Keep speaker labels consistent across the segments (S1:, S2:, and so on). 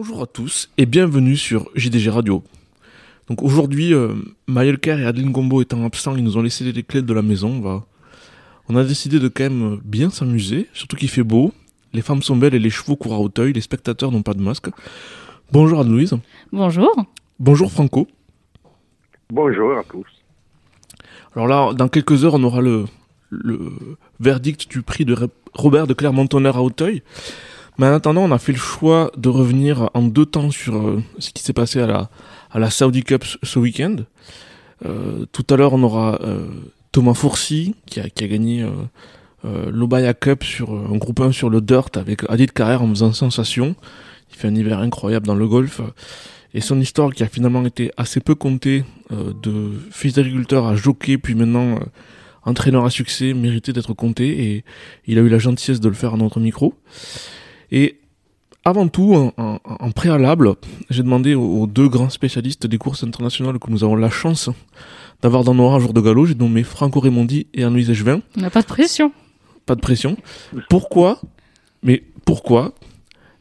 S1: Bonjour à tous et bienvenue sur JDG Radio. Donc aujourd'hui, euh, Maël Kerr et Adeline Gombo étant absents, ils nous ont laissé les clés de la maison. On, va... on a décidé de quand même bien s'amuser, surtout qu'il fait beau. Les femmes sont belles et les chevaux courent à Hauteuil, les spectateurs n'ont pas de masque. Bonjour Anne-Louise.
S2: Bonjour.
S1: Bonjour Franco.
S3: Bonjour à tous.
S1: Alors là, dans quelques heures, on aura le, le verdict du prix de Robert de Clermont-Tonnerre à Hauteuil. Mais en attendant, on a fait le choix de revenir en deux temps sur euh, ce qui s'est passé à la, à la Saudi Cup ce week-end. Euh, tout à l'heure, on aura euh, Thomas Fourcy qui a, qui a gagné euh, euh l'Obaya Cup sur un groupe 1 sur le dirt avec Adit Carrère en faisant sensation. Il fait un hiver incroyable dans le golf. Et son histoire qui a finalement été assez peu contée de fils d'agriculteur à jockey puis maintenant entraîneur à succès méritait d'être compté et il a eu la gentillesse de le faire à notre micro. Et avant tout, en, préalable, j'ai demandé aux, deux grands spécialistes des courses internationales que nous avons la chance d'avoir dans nos rangs jour de galop, j'ai nommé Franco Raimondi et Anne-Louise Echevin.
S2: On n'a pas de pression.
S1: Pas de pression. Pourquoi, mais pourquoi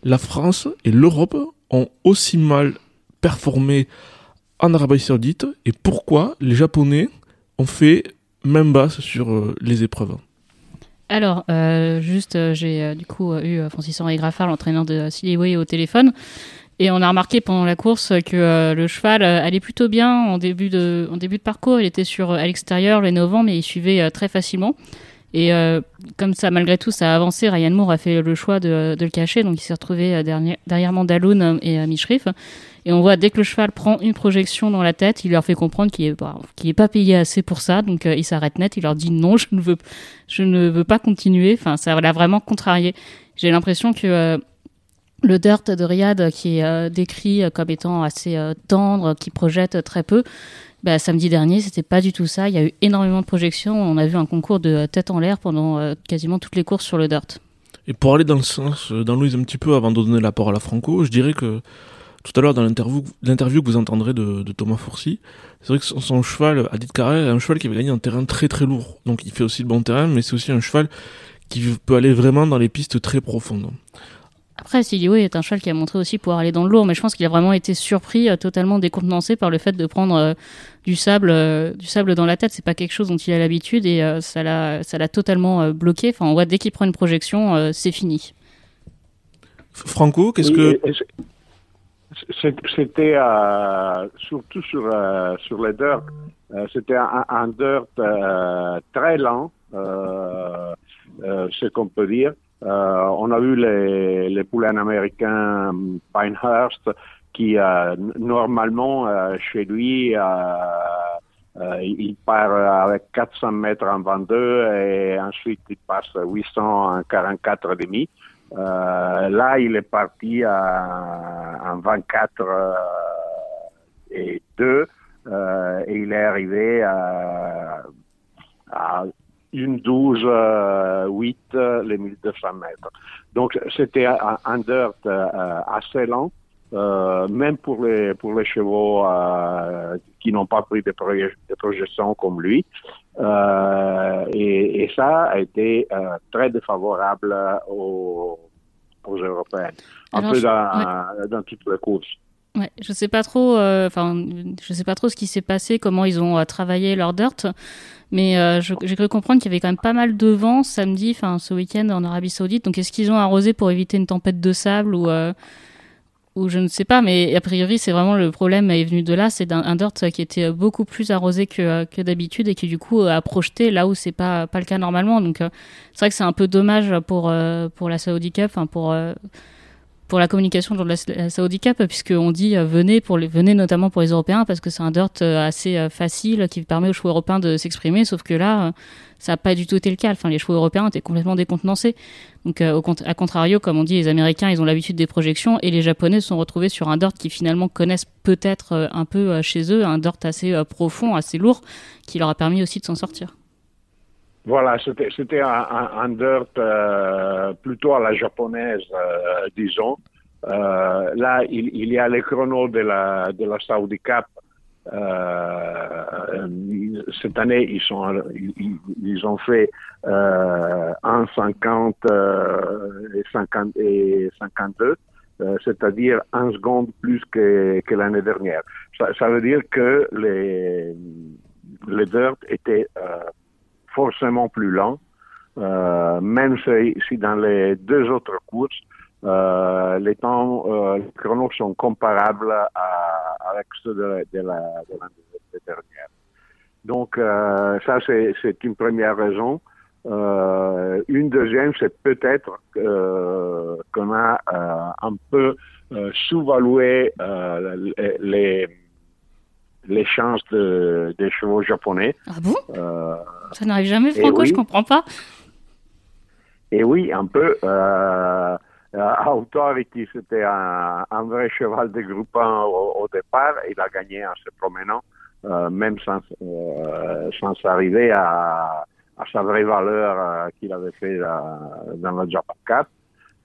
S1: la France et l'Europe ont aussi mal performé en Arabie Saoudite et pourquoi les Japonais ont fait même basse sur euh, les épreuves?
S2: Alors, euh, juste, euh, j'ai euh, du coup eu Francis-Henri Graffard, l'entraîneur de Silly au téléphone. Et on a remarqué pendant la course que le cheval allait plutôt bien en début de, en début de parcours. Il était sur à l'extérieur, le 9 mais il suivait très facilement. Et comme ça, malgré tout, ça a avancé. Ryan Moore a fait le choix de, de le cacher, donc il s'est retrouvé derrière, derrière Mandaloun et Mishrif. Et on voit dès que le cheval prend une projection dans la tête, il leur fait comprendre qu'il n'est pas, payé assez pour ça. Donc euh, il s'arrête net, il leur dit non, je ne veux, pas continuer. Enfin, ça l'a vraiment contrarié. J'ai l'impression que euh, le dirt de Riyad, qui est euh, décrit comme étant assez tendre, qui projette très peu, bah, samedi dernier, c'était pas du tout ça. Il y a eu énormément de projections. On a vu un concours de tête en l'air pendant quasiment toutes les courses sur le dirt.
S1: Et pour aller dans le sens dans Louise un petit peu avant de donner la parole à Franco, je dirais que tout à l'heure dans l'interview, l'interview que vous entendrez de, Thomas Fourcy, c'est vrai que son, cheval, Adit Carré, est un cheval qui avait gagné un terrain très très lourd. Donc il fait aussi le bon terrain, mais c'est aussi un cheval qui peut aller vraiment dans les pistes très profondes.
S2: Après, Silio est un cheval qui a montré aussi pouvoir aller dans le lourd, mais je pense qu'il a vraiment été surpris, euh, totalement décontenancé par le fait de prendre euh, du sable, euh, du sable dans la tête. C'est pas quelque chose dont il a l'habitude et ça l'a, ça l'a totalement bloqué. Enfin, on voit dès qu'il prend une projection, c'est fini.
S1: Franco, qu'est-ce que
S3: c'était euh, surtout sur euh, sur les dirt. Euh, c'était un, dirt très lent, ce qu'on peut dire. on a vu les, les poulains américains Pinehurst qui normalement chez lui il part avec 400 mètres en 22 et ensuite il passe 800 en 44 demi. Euh, là, il est parti à, en 24 euh, et 2 euh, et il est arrivé à, à une 12 8 les 1200 mètres. Donc c'était un, dirt assez lent. Euh, même pour les chevaux euh, qui n'ont pas pris de, proje de projection comme lui. Euh, et, et, ça a été euh, très défavorable aux, aux Européennes, un peu dans, dans toutes les courses.
S2: Ouais, je sais pas trop, euh, enfin, je sais pas trop ce qui s'est passé, comment ils ont travaillé leur dirt, mais j'ai cru comprendre qu'il y avait quand même pas mal de vent samedi, enfin ce week-end en Arabie Saoudite. Donc est-ce qu'ils ont arrosé pour éviter une tempête de sable ou ou je ne sais pas, mais a priori, c'est vraiment le problème est venu de là. C'est un, dirt qui était beaucoup plus arrosé que, que d'habitude et qui, du coup, a projeté là où c'est pas, pas le cas normalement. Donc, euh, c'est vrai que c'est un peu dommage pour, euh, pour la Saudi Cup, pour, euh, pour la communication de la, Saudi Cup, puisqu'on dit venez, pour les, venez notamment pour les Européens, parce que c'est un dirt assez facile qui permet aux chevaux européens de s'exprimer, sauf que là, ça n'a pas du tout été le cas. Enfin, les chevaux européens étaient complètement décontenancés. Donc, euh, à contrario, comme on dit, les Américains, ils ont l'habitude des projections et les Japonais se sont retrouvés sur un dirt qui finalement connaissent peut-être euh, un peu euh, chez eux, un dirt assez profond, assez lourd, qui leur a permis aussi de s'en sortir.
S3: Voilà, c'était un, dirt plutôt à la japonaise, disons. là, il, il, y a les chronos de la, de la Saudi Cup euh, cette année, ils, ont fait euh, 1,50 euh, et, 50, et 52. c'est-à-dire un seconde plus que, l'année dernière. Ça, veut dire que les, les étaient forcément plus lents, même si, dans les deux autres courses, les temps, les chronos sont comparables à, avec ceux de, de l'année dernière. Donc, euh, ça, c'est une première raison. Euh, une deuxième, c'est peut-être euh, qu'on a euh, un peu euh, sous-valué euh, les, les chances de, des chevaux japonais.
S2: Ah bon? Ça n'arrive jamais, Franco, oui. je comprends pas.
S3: Et oui, un peu. Euh, Authority, c'était un, vrai cheval de groupe 1 au, au, départ. Il a gagné en se promenant, euh, même sans, euh, sans arriver à, à, sa vraie valeur euh, qu'il avait fait dans le Japan Cup.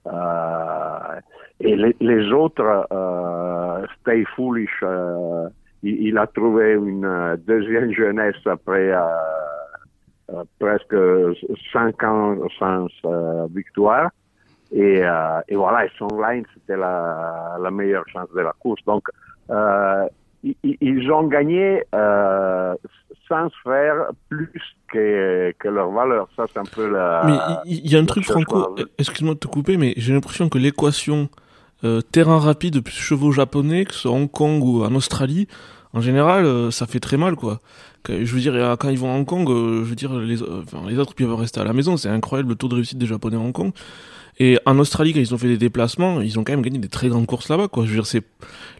S3: Euh, et les, autres, euh, Stay Foolish, il, il, a trouvé une deuxième jeunesse après presque cinq ans sans victoire. Et, euh, et, voilà, et son line, c'était la, la, meilleure chance de la course. Donc, euh, ils, ils, ont gagné euh, sans faire plus que, que leur valeur. Ça, c'est un peu la.
S1: Mais il y, a un truc, Franco, excuse-moi de te couper, mais j'ai l'impression que l'équation euh, terrain rapide plus chevaux japonais, que ce soit Hong Kong ou en Australie, en général, euh, ça fait très mal, quoi. Je veux dire, quand ils vont à Hong Kong, euh, je veux dire, les, enfin, les autres peuvent rester à la maison. C'est incroyable le taux de réussite des Japonais à Hong Kong. Et en Australie, quand ils ont fait des déplacements, ils ont quand même gagné des très grandes courses là-bas, quoi. Je veux dire, c'est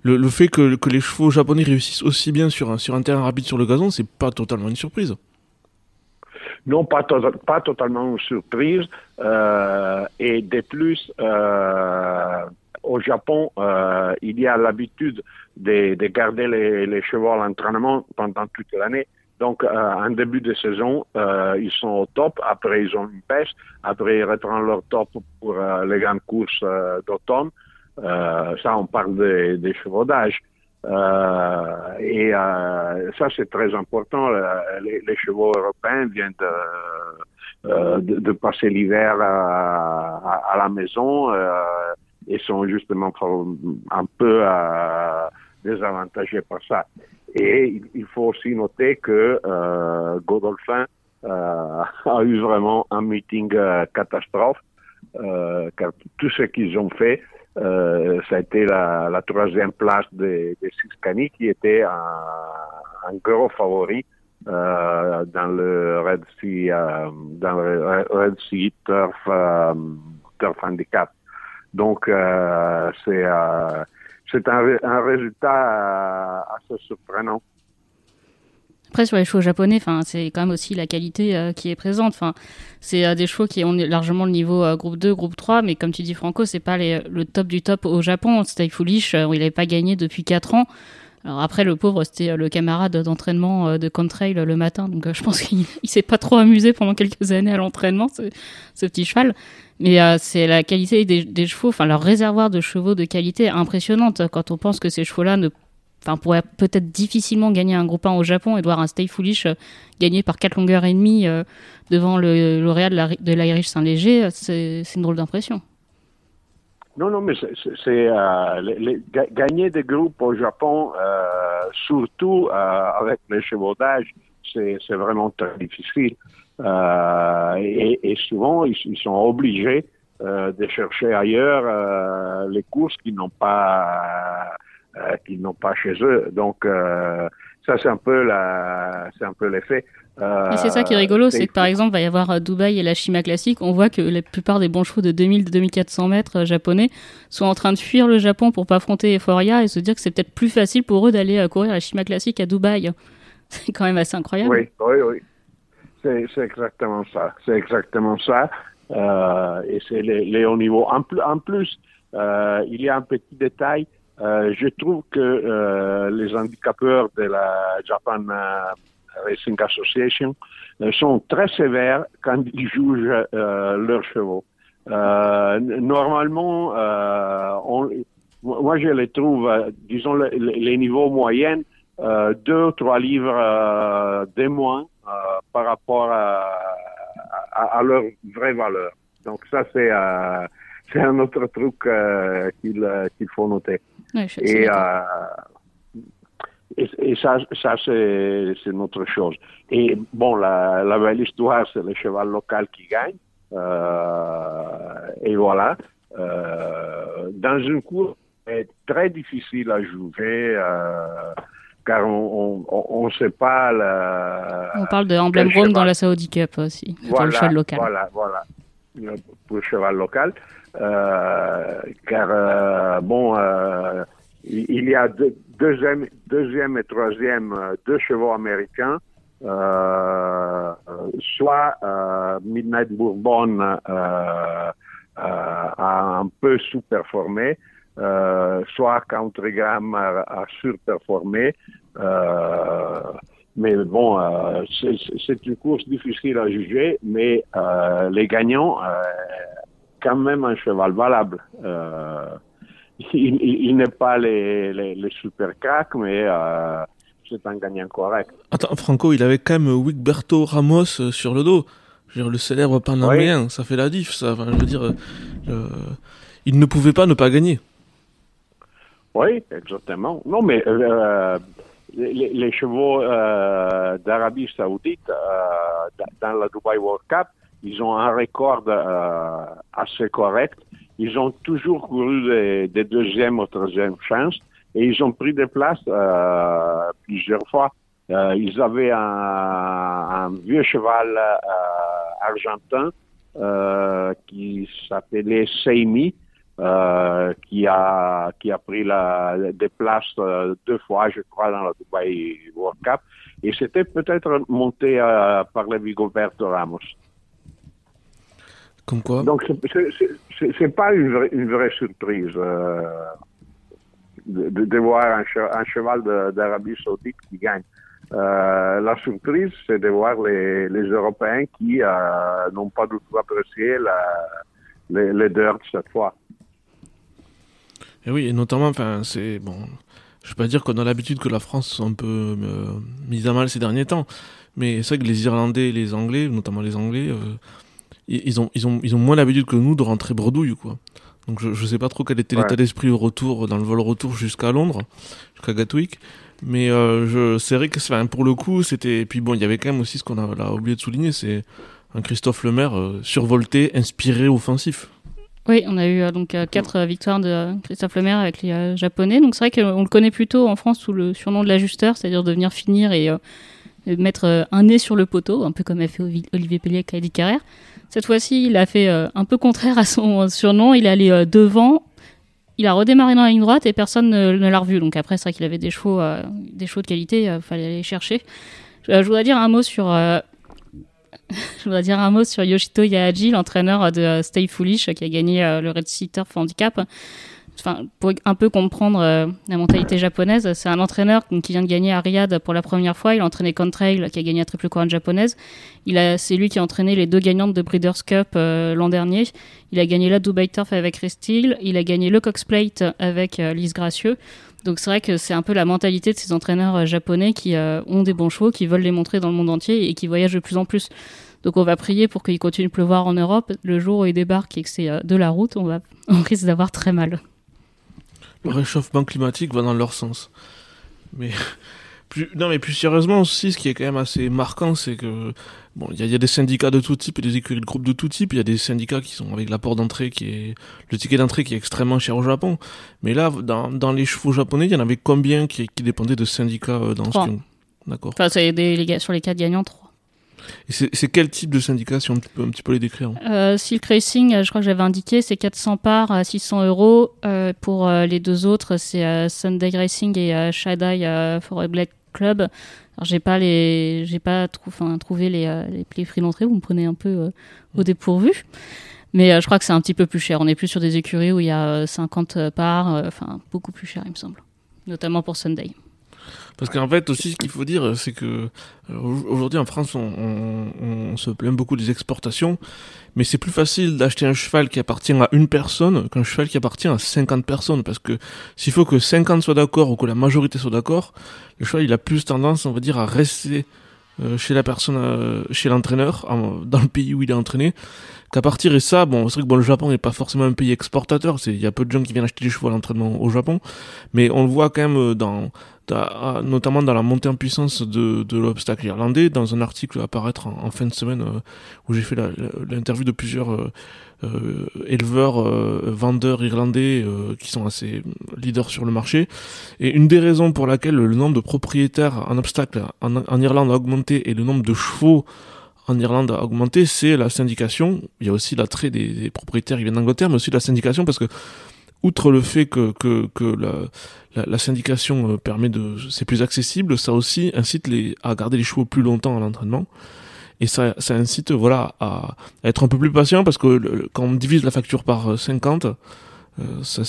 S1: le, le, fait que, que les chevaux japonais réussissent aussi bien sur un, sur un terrain rapide sur le gazon, c'est pas totalement une surprise.
S3: Non, pas, pas totalement une surprise. Euh, et de plus, euh, au Japon, euh, il y a l'habitude de, de, garder les, les chevaux à l'entraînement pendant toute l'année. Donc, euh, en début de saison, euh, ils sont au top. Après, ils ont une pêche. Après, ils reprennent leur top pour euh, les grandes courses d'automne. Ça, on parle des, d'âge. et ça, c'est très important. Les, chevaux européens viennent de, passer l'hiver à, à, à, la maison et sont justement un peu désavantagés par ça. Et il faut aussi noter que euh, Godolphin euh, a eu vraiment un meeting euh, catastrophe, euh, car tout ce qu'ils ont fait, euh, ça a été la, la troisième place des de Siskani, qui était un, un gros favori euh, dans le Red Sea, dans le Red Sea Turf, Turf Handicap. Donc, c'est c'est un, résultat assez surprenant.
S2: Après, sur les chevaux japonais, c'est quand même aussi la qualité euh, qui est présente. C'est euh, des chevaux qui ont largement le niveau euh, groupe 2, groupe 3, mais comme tu dis, Franco, c'est pas le top du top au Japon. Stay Foolish, il n'avait pas gagné depuis 4 ans. Alors après, le pauvre, c'était le camarade d'entraînement de Contrail le matin, donc je pense qu'il s'est pas trop amusé pendant quelques années à l'entraînement, ce, petit cheval. Mais euh, c'est la qualité des, chevaux, enfin leur réservoir de chevaux de qualité impressionnante quand on pense que ces chevaux-là ne enfin pourraient peut-être difficilement gagner un groupe 1 au Japon et voir un Stay Foolish euh, gagné par 4 longueurs et demie euh, devant le lauréat de l'Irish Saint-Léger, c'est une drôle d'impression.
S3: Non, non, mais c'est euh, gagner des groupes au Japon, euh, surtout euh, avec d'âge, c'est vraiment très difficile. Euh, et, et, souvent, ils, ils sont obligés euh, de chercher ailleurs euh, les courses qu'ils n'ont pas qu'ils n'ont pas chez eux. Donc ça, c'est un peu la, c'est un peu l'effet.
S2: Euh, c'est ça qui est rigolo, c'est que par exemple, il va y avoir Dubaï et la Shima classique. On voit que la plupart des bons chevaux de 2000-2400 mètres japonais sont en train de fuir le Japon pour pas affronter Euphoria et se dire que c'est peut-être plus facile pour eux d'aller courir la Shima classique à Dubaï. C'est quand même assez incroyable.
S3: Oui, oui, oui. C'est exactement ça. C'est exactement ça. Euh, et c'est les, les hauts niveaux. En, plus, en plus euh, il y a un petit détail. Euh, je trouve que euh, les handicapeurs de la Japan euh, Racing Association euh, sont très sévères quand ils jugent leurs chevaux. normalement, on, moi je les trouve, disons, les, les niveaux moyens, deux ou trois livres de moins euh, par rapport à, à, à, leur vraie valeur. Donc ça, c'est euh, un autre truc qu'il qu'il faut noter.
S2: Ouais, je
S3: Et, euh, et, et ça, ça c'est une autre chose. Et bon, la, la belle histoire, c'est le cheval local qui gagne. Euh, et voilà. Euh, dans une course c'est très difficile à jouer, euh, car on on, on sait pas la,
S2: On parle de Emblem
S3: quel
S2: Rome
S3: cheval.
S2: dans la Saudi Cup aussi, pour le cheval local.
S3: Voilà, voilà. Pour le cheval local. Car, bon, il y a deux- deuxième, deuxième et troisième, euh, deux chevaux américains. Euh, euh, soit euh, Midnight Bourbon euh, euh, a un peu sous-performé, soit Country Grammar a surperformé. Euh, mais bon, c'est une course difficile à juger, mais les gagnants, quand même un cheval valable. Il n'est pas les, les, les super cracks, mais euh, c'est un gagnant correct.
S1: Attends, Franco, il avait quand même Wigberto Ramos euh, sur le dos. Je veux dire, le célèbre panaméen, ça fait la diff, ça. Enfin, je veux dire, euh, euh, il ne pouvait pas ne pas gagner.
S3: Oui, exactement. Non, mais euh, les, les chevaux d'Arabie Saoudite dans la Dubai World Cup, ils ont un record assez correct. Ils ont toujours couru des, des deuxièmes ou troisièmes chances et ils ont pris des places euh, plusieurs fois. Euh, ils avaient un, vieux cheval euh, argentin qui s'appelait Seimi, qui a qui a pris des places deux fois, je crois, dans la Dubai World Cup. Et c'était peut-être monté par le Vigoberto Ramos.
S1: Comme quoi.
S3: Donc c'est- pas une vraie, une vraie surprise euh, de, de- de voir un, che- un cheval d'Arabie Saoudite qui gagne. Euh, la surprise, c'est de voir les, les Européens qui euh, n'ont pas du tout apprécié la, les, les dirt cette fois.
S1: Et oui, et notamment, enfin, c'est bon. Je vais pas dire qu'on a l'habitude que la France soit un peu euh, mise à mal ces derniers temps, mais c'est vrai que les Irlandais et les Anglais, notamment les Anglais, ils, ont, ils ont, ils ont moins l'habitude que nous de rentrer bredouille, quoi. Donc je, je sais pas trop quel était
S3: Ouais.
S1: l'état d'esprit au retour, dans le vol retour jusqu'à Londres, jusqu'à Gatwick, mais euh, je, c'est vrai que enfin, pour le coup, c'était. Et puis bon, il y avait quand même aussi ce qu'on a, là, oublié de souligner, c'est un Christophe Lemaire euh, survolté, inspiré, offensif.
S2: Oui, on a eu euh, donc euh, quatre euh, victoires de euh, Christophe Lemaire avec les euh, Japonais. Donc c'est vrai qu'on le connaît plutôt en France sous le surnom de l'ajusteur, c'est-à-dire de venir finir et, euh, et mettre euh, un nez sur le poteau, un peu comme a fait Olivier Pellier avec Heidi Carrère. Cette fois-ci, il a fait euh, un peu contraire à son euh, surnom. Il est allé euh, devant. Il a redémarré dans la ligne droite et personne ne, l'a revu. Donc après, c'est vrai qu'il avait des chevaux, des chevaux de qualité. Il fallait aller chercher. Je voudrais dire un mot sur je voudrais dire un mot sur Yoshito Yaaji, l'entraîneur de Stay Foolish, qui a gagné le Red Sea Turf Handicap. Enfin, pour un peu comprendre euh, la mentalité japonaise, c'est un entraîneur qui vient de gagner à Riyad pour la première fois. Il a entraîné Contrail, qui a gagné la triple couronne japonaise. Il a, c'est lui qui a entraîné les deux gagnantes de Breeders' Cup euh, l'an dernier. Il a gagné la Dubai Turf avec Restil. Il a gagné le Cox Plate avec euh, Lise Gracieux. Donc c'est vrai que c'est un peu la mentalité de ces entraîneurs euh, japonais qui ont des bons chevaux, qui veulent les montrer dans le monde entier et qui voyagent de plus en plus. Donc on va prier pour qu'il continue de pleuvoir en Europe. Le jour où il débarque et que c'est de la route, on, va, on risque d'avoir très mal.
S1: Le réchauffement climatique va dans leur sens. Mais plus, non, mais plus sérieusement aussi, ce qui est quand même assez marquant, c'est que bon, il y, y a des syndicats de tout type et des écuries de groupe de tout type. Il y a des syndicats qui sont avec l'apport d'entrée qui est le ticket d'entrée qui est extrêmement cher au Japon. Mais là, dans, dans les chevaux japonais, il y en avait combien qui, qui dépendaient de syndicats euh, dans
S2: Trois.
S1: ce D'accord.
S2: Enfin, c'est des, les sur les quatre gagnants, trois.
S1: C'est quel type de syndicat, si on peut un petit peu les décrire
S2: Euh, Silk Racing, euh, je crois que j'avais indiqué, c'est 400 parts à 600 euros. Euh, pour euh, les deux autres, c'est Sunday Racing et Shadai euh, Forest Black Club. Alors j'ai pas les, j'ai pas trou- trouvé les, les, les prix d'entrée. Vous me prenez un peu au dépourvu. Mais je crois que c'est un petit peu plus cher. On est plus sur des écuries où il y a euh, 50 parts, enfin beaucoup plus cher, il me semble. Notamment pour Sunday.
S1: Parce qu'en fait aussi ce qu'il faut dire c'est que au- aujourd'hui en France on, se plaint beaucoup des exportations mais c'est plus facile d'acheter un cheval qui appartient à une personne qu'un cheval qui appartient à 50 personnes parce que s'il faut que 50 soient d'accord ou que la majorité soit d'accord le cheval il a plus tendance on va dire à rester euh, chez la personne euh, chez l'entraîneur en- dans le pays où il est entraîné qu'à partir et ça, bon, c'est vrai que bon, le Japon n'est pas forcément un pays exportateur. Il y a peu de gens qui viennent acheter des chevaux à l'entraînement au Japon, mais on le voit quand même euh, notamment dans la montée en puissance de, l'obstacle irlandais, dans un article à apparaître en, fin de semaine euh, où j'ai fait l'interview de plusieurs euh, euh, éleveurs, vendeurs irlandais qui sont assez leaders sur le marché. Et une des raisons pour laquelle le nombre de propriétaires en obstacle en, Irlande a augmenté et le nombre de chevaux en Irlande a augmenté, c'est la syndication. Il y a aussi l'attrait des propriétaires qui viennent d'Angleterre, mais aussi la syndication parce que outre le fait que, la, syndication permet de, c'est plus accessible, ça aussi incite les, à garder les chevaux plus longtemps à l'entraînement et ça, incite voilà à, être un peu plus patient parce que quand on divise la facture par 50 euh, ça,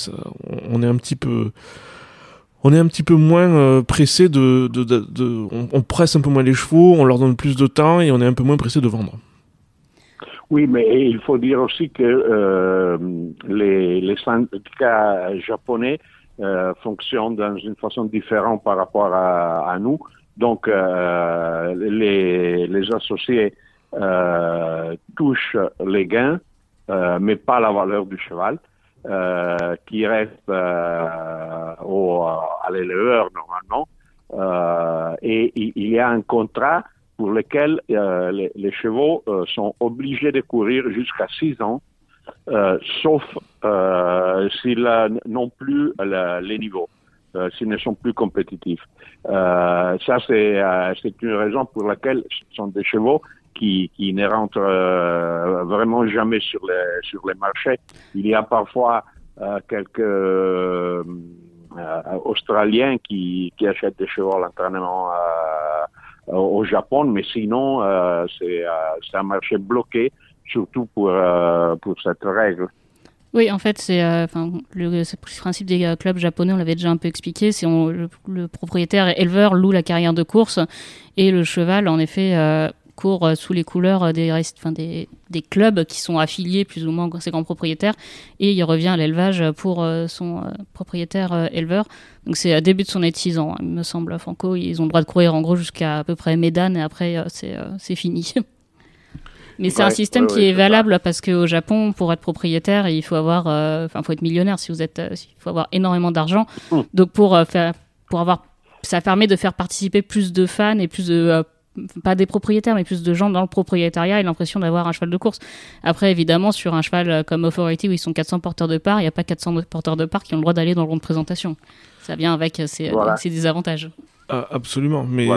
S1: on est un petit peu moins euh, pressé de, on, presse un peu moins les chevaux, on leur donne plus de temps et on est un peu moins pressé de vendre.
S3: Oui, mais il faut dire aussi que euh, les, les syndicats japonais euh, fonctionnent d'une façon différente par rapport à, à nous. Donc, euh, les, les, associés euh, touchent les gains, euh, mais pas la valeur du cheval, euh, qui reste au, à l'éleveur normalement. Et il y a un contrat pour lequel les, les, chevaux sont obligés de courir jusqu'à 6 ans, sauf s'ils n'ont plus les niveaux. Euh, s'ils ne sont plus compétitifs. Euh, ça, c'est euh, une raison pour laquelle ce sont des chevaux qui, qui ne rentrent euh, vraiment jamais sur les, sur les marchés. Il y a parfois quelques Australiens qui, qui achètent des chevaux à l'entraînement au Japon, mais sinon, c'est un marché bloqué, surtout pour, pour cette règle.
S2: Oui, en fait, c'est euh, le, principe des euh, clubs japonais, on l'avait déjà un peu expliqué. C'est le, le, propriétaire éleveur loue la carrière de course et le cheval, en effet, euh, court sous les couleurs des, enfin, des, des, clubs qui sont affiliés plus ou moins à ses grands propriétaires et il revient à l'élevage pour son propriétaire éleveur. Donc c'est à début de son année ans, il me semble, Franco. Ils ont le droit de courir en gros jusqu'à à peu près Médane et après c'est fini. Mais c'est un système qui est valable parce qu'au Japon, pour être propriétaire, il faut avoir, euh, enfin, faut être millionnaire si vous êtes, euh, il faut avoir énormément d'argent. Mmh. Donc pour euh, faire, pour avoir, ça permet de faire participer plus de fans et plus de pas des propriétaires, mais plus de gens dans le propriétariat et l'impression d'avoir un cheval de course. Après, évidemment, sur un cheval comme Authority où ils sont 400 porteurs de part, il n'y a pas 400 porteurs de part qui ont le droit d'aller dans le rond de présentation. Ça vient avec ses, voilà. ses désavantages.
S1: Ah, absolument, mais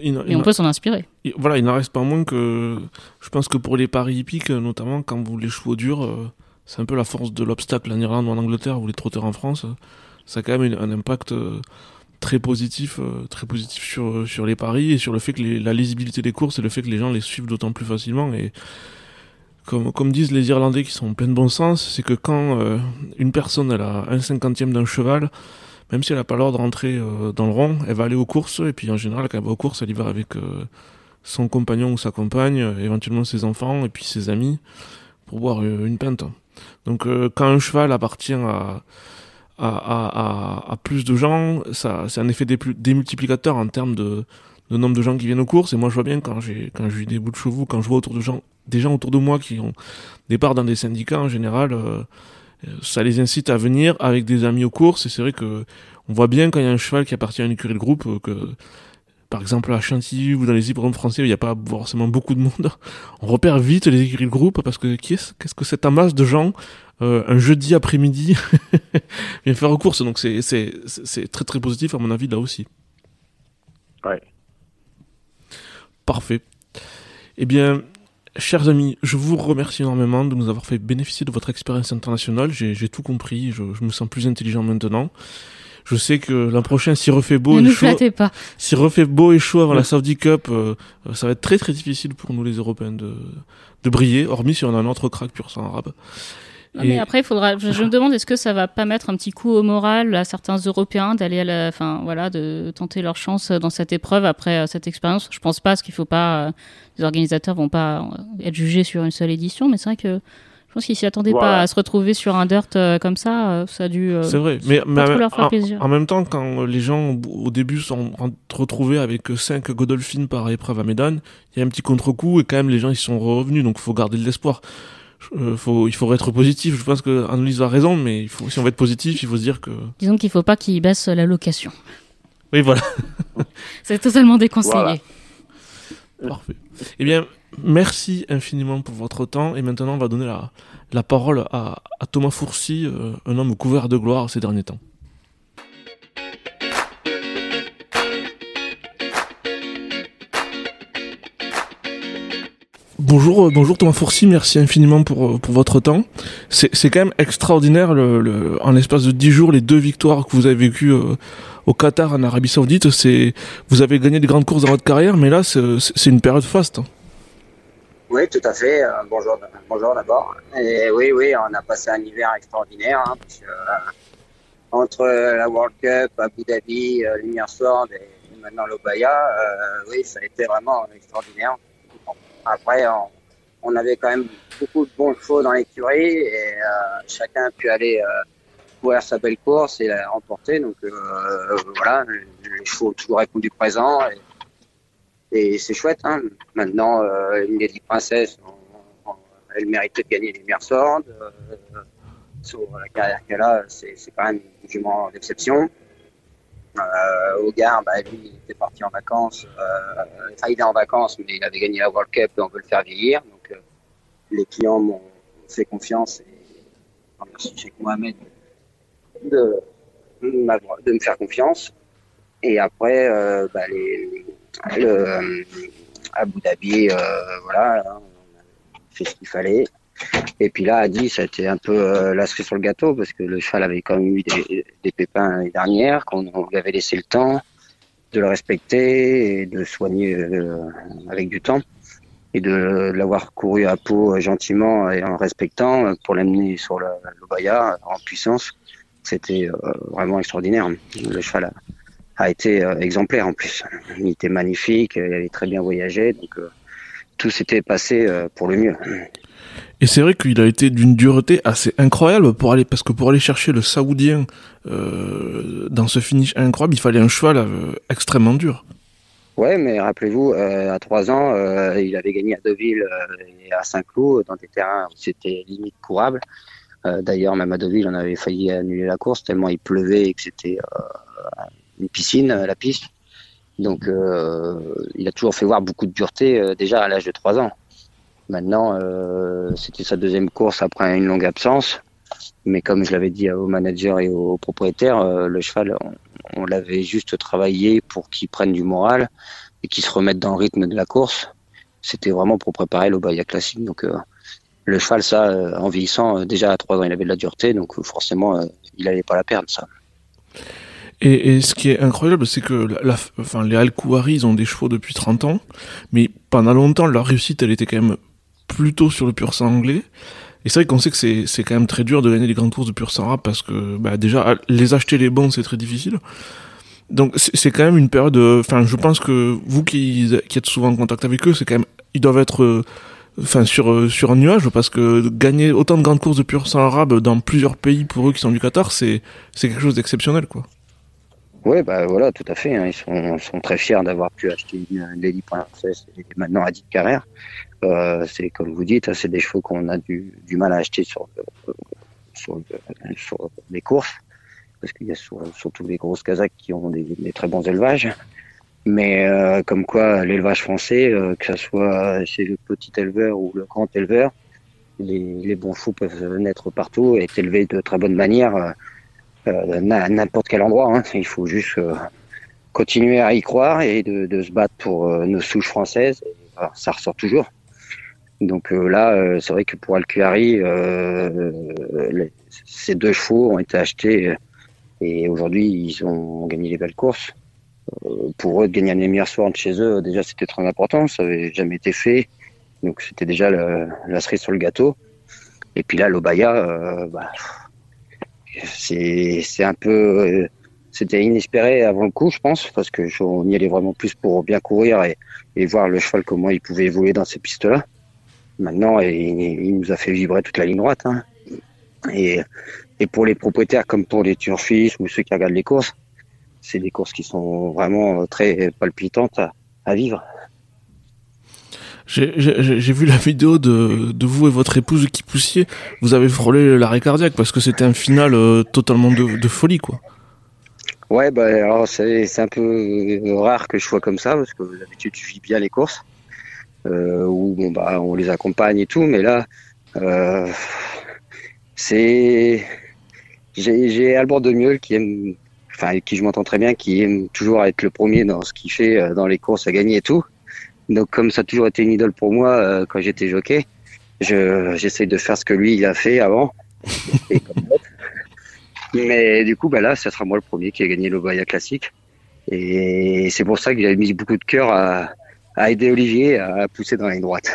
S2: et on peut s'en inspirer.
S1: voilà, il n'en reste pas moins que je pense que pour les paris hippiques, notamment quand vous les chevaux durs, euh, c'est un peu la force de l'obstacle en Irlande ou en Angleterre ou les trotteurs en France. Ça a quand même un impact euh, très positif, euh, très positif sur sur les paris et sur le fait que la lisibilité des courses et le fait que les gens les suivent d'autant plus facilement et comme, comme disent les Irlandais qui sont pleins de bon sens, c'est que quand une personne elle a un cinquantième d'un cheval, même si elle n'a pas l'ordre de rentrer euh, dans le rond, elle va aller aux courses, et puis en général, quand elle va aux courses, elle y va avec euh, son compagnon ou sa compagne, euh, éventuellement ses enfants, et puis ses amis, pour boire une pinte. Donc quand un cheval appartient à, à, à, à plus de gens, ça, c'est un effet démultiplicateur en termes de, de nombre de gens qui viennent aux courses. Et moi, je vois bien quand j'ai quand j'ai des bouts de chevaux, quand je vois autour de gens, des gens autour de moi qui ont des parts dans des syndicats en général, ça les incite à venir avec des amis aux courses et c'est vrai que on voit bien quand il y a un cheval qui appartient à une écurie de groupe euh, que par exemple à Chantilly ou dans les hippodromes français il n'y a pas forcément beaucoup de monde. On repère vite les écuries de groupe parce que qu'est-ce que cette amasse de gens euh, un jeudi après-midi vient faire aux courses donc c'est très très positif à mon avis là aussi.
S3: Ouais.
S1: Parfait. Eh bien Chers amis, je vous remercie énormément de nous avoir fait bénéficier de votre expérience internationale. J'ai tout compris, je, je, me sens plus intelligent maintenant. Je sais que l'an prochain, s'il refait beau
S2: ne
S1: et chaud,
S2: pas.
S1: s'il refait beau et chaud avant la Saudi Cup, euh, ça va être très très difficile pour nous les Européens de, de briller, hormis si on a un autre crack pur sang arabe.
S2: Mais après, il faudra. Je, me demande est-ce que ça va pas mettre un petit coup au moral à certains Européens d'aller à la, enfin voilà, de tenter leur chance dans cette épreuve après euh, cette expérience? Je pense pas, parce qu'il faut pas. Euh, les organisateurs vont pas être jugés sur une seule édition, mais c'est vrai que je pense qu'ils s'y attendaient pas à se retrouver sur un dirt comme ça. ça a dû.
S1: c'est vrai, mais, mais leur faire en, plaisir. en, même temps, quand les gens au début sont retrouvés avec 5 Godolphin par épreuve à Médane, il y a un petit contre-coup et quand même les gens ils sont revenus, donc il faut garder de l'espoir euh, faut, il faudrait être positif. Je pense que Annelise a raison, mais il faut, si on veut être positif, il faut se dire que.
S2: Disons qu'il ne faut pas qu'il baisse la location.
S1: Oui, voilà.
S2: C'est totalement déconseillé.
S1: Parfait. Eh bien, merci infiniment pour votre temps. Et maintenant, on va donner la, la parole à, Thomas Fourcy, euh, un homme couvert de gloire ces derniers temps. Bonjour, euh, bonjour Thomas Fourcy, merci infiniment pour, euh, pour votre temps. C'est quand même extraordinaire, en l'espace de 10 jours, les deux victoires que vous avez vécues au Qatar, en Arabie Saoudite. Vous avez gagné des grandes courses dans votre carrière, mais là, c'est une période faste.
S4: Oui, tout à fait. Euh, bonjour, bonjour d'abord. Et oui, oui, on a passé un hiver extraordinaire. Hein, euh, entre la World Cup, Abu Dhabi, euh, Lumière Sword et, maintenant l'Obaya, oui, ça a été vraiment extraordinaire. Après, on, avait quand même beaucoup de bons chevaux dans l'écurie et chacun a pu aller courir sa belle course et la remporter. Donc voilà, les chevaux ont toujours répondu présent. C'est chouette. Hein. Maintenant, euh, une Lady Princesse, elle mérite de gagner les meilleures sortes. Euh, sur la carrière qu'elle a, c'est quand même une jument d'exception. Euh, Gard, bah, lui, il était parti en vacances. Euh, enfin, il est en vacances, mais il avait gagné la World Cup et on veut le faire vieillir. Donc, euh, les clients m'ont fait confiance et merci Cheikh Mohamed de, de, me faire confiance. Et après, euh, bah, les, le, euh, Abu Dhabi, euh, voilà, on fait ce qu'il fallait. Et puis là, Adi, ça a été un peu euh, la cerise sur le gâteau parce que le cheval avait quand même eu des, pépins l'année dernière, qu'on lui avait laissé le temps de le respecter et de soigner avec du temps et de l'avoir couru à peau gentiment et en respectant pour l'amener sur le en puissance. C'était vraiment extraordinaire. Le cheval a été euh, exemplaire en plus. Il était magnifique, il avait très bien voyagé, donc euh, tout s'était passé euh, pour le mieux.
S1: Et c'est vrai qu'il a été d'une dureté assez incroyable pour aller parce que pour aller chercher le saoudien euh, dans ce finish incroyable, il fallait un cheval euh, extrêmement dur.
S4: Ouais, mais rappelez-vous, euh, à trois ans, il avait gagné à Deauville et à Saint-Cloud dans des terrains où c'était limite courable. D'ailleurs, même à Deauville, on avait failli annuler la course tellement il pleuvait et que c'était une piscine, euh, la piste. Donc, euh, il a toujours fait voir beaucoup de dureté euh, déjà à l'âge de 3 ans. Maintenant, c'était sa deuxième course après une longue absence. Mais comme je l'avais dit au manager et au propriétaire, le cheval, on, l'avait juste travaillé pour qu'il prenne du moral et qu'il se remette dans le rythme de la course. C'était vraiment pour préparer l'Obaya classique. Donc, le cheval, ça, en vieillissant, déjà à 3 ans, il avait de la dureté. Donc, forcément, il n'allait pas la perdre, ça.
S1: Et, ce qui est incroyable, c'est que les al ils ont des chevaux depuis 30 ans, mais pendant longtemps, leur réussite, elle était quand même plutôt sur le pur sang anglais. Et c'est vrai qu'on sait que c'est, quand même très dur de gagner les grandes courses de pur sang rap parce que bah, déjà, les acheter les bons, c'est très difficile. Donc c'est, quand même une période... Enfin, je pense que vous qui, êtes souvent en contact avec eux, c'est quand même... Ils doivent être... Enfin, sur, sur un nuage, parce que gagner autant de grandes courses de pur sang arabe dans plusieurs pays pour eux qui sont du Qatar, c'est, c'est quelque chose d'exceptionnel, quoi.
S4: Oui, bah voilà, tout à fait. Hein. Ils sont, sont, très fiers d'avoir pu acheter une, Lady Princess et maintenant Adit Carrère. Euh, c'est comme vous dites, hein, c'est des chevaux qu'on a du, du, mal à acheter sur, sur, sur les courses, parce qu'il y a surtout les grosses Kazakhs qui ont des, des très bons élevages. Mais euh, comme quoi, l'élevage français, euh, que ce soit chez le petit éleveur ou le grand éleveur, les, les bons chevaux peuvent naître partout et être élevés de très bonne manière euh, n'importe quel endroit. Hein. Il faut juste euh, continuer à y croire et de, de se battre pour euh, nos souches françaises. ça ressort toujours. Donc là, c'est vrai que pour Alcuari, ces deux chevaux ont été achetés et aujourd'hui, ils ont gagné les belles courses. pour eux, de gagner un meilleurs soirs chez eux, déjà, c'était très important. Ça n'avait jamais été fait. Donc c'était déjà la cerise sur le gâteau. Et puis là, l'Obaya, bah, c'est un peu euh, c'était inespéré avant le coup, je pense, parce que on y allait vraiment plus pour bien courir et, et voir le cheval comment il pouvait évoluer dans ces pistes-là. Maintenant, il, il, nous a fait vibrer toute la ligne droite. Hein. Et, et pour les propriétaires comme pour les turfistes ou ceux qui regardent les courses, c'est des courses qui sont vraiment très palpitantes à, à vivre.
S1: J'ai vu la vidéo de, de vous et votre épouse qui poussiez. Vous avez frôlé l'arrêt cardiaque parce que c'était un final euh, totalement de, de, folie, quoi.
S4: Ouais, bah alors c'est un peu rare que je sois comme ça parce que d'habitude tu vis bien les courses euh, où bon bah on les accompagne et tout, mais là euh, c'est j'ai Albert Demieux qui aime, enfin qui je m'entends très bien, qui aime toujours être le premier dans ce qu'il fait euh, dans les courses à gagner et tout. Donc comme ça a toujours été une idole pour moi euh, quand j'étais jockey, je j'essaye de faire ce que lui il a fait avant. Mais du coup, bah là, ça sera moi le premier qui a gagné le Baya Classique. Et c'est pour ça que j'avais mis beaucoup de cœur à, à aider Olivier à pousser dans la ligne droite.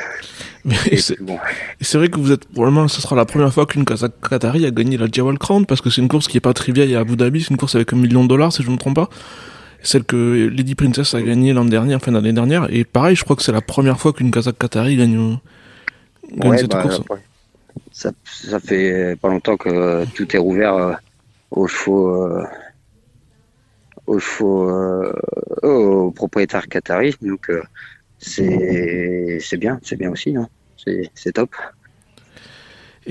S1: c'est bon. vrai que vous êtes probablement, ce sera la première fois qu'une Qatari a gagné la Jawal Crown parce que c'est une course qui est pas triviale à Abu Dhabi, c'est une course avec un million de dollars si je ne me trompe pas. Celle que Lady Princess a gagnée l'an dernier, fin d'année dernière, et pareil, je crois que c'est la première fois qu'une Kazakh Qatari gagne, gagne cette bah, course.
S4: Ça, ça, fait pas longtemps que tout est rouvert euh, aux chevaux. Euh, aux chevaux, euh, aux propriétaires qataris. Donc euh, c'est c'est bien, c'est bien aussi, hein. c'est top.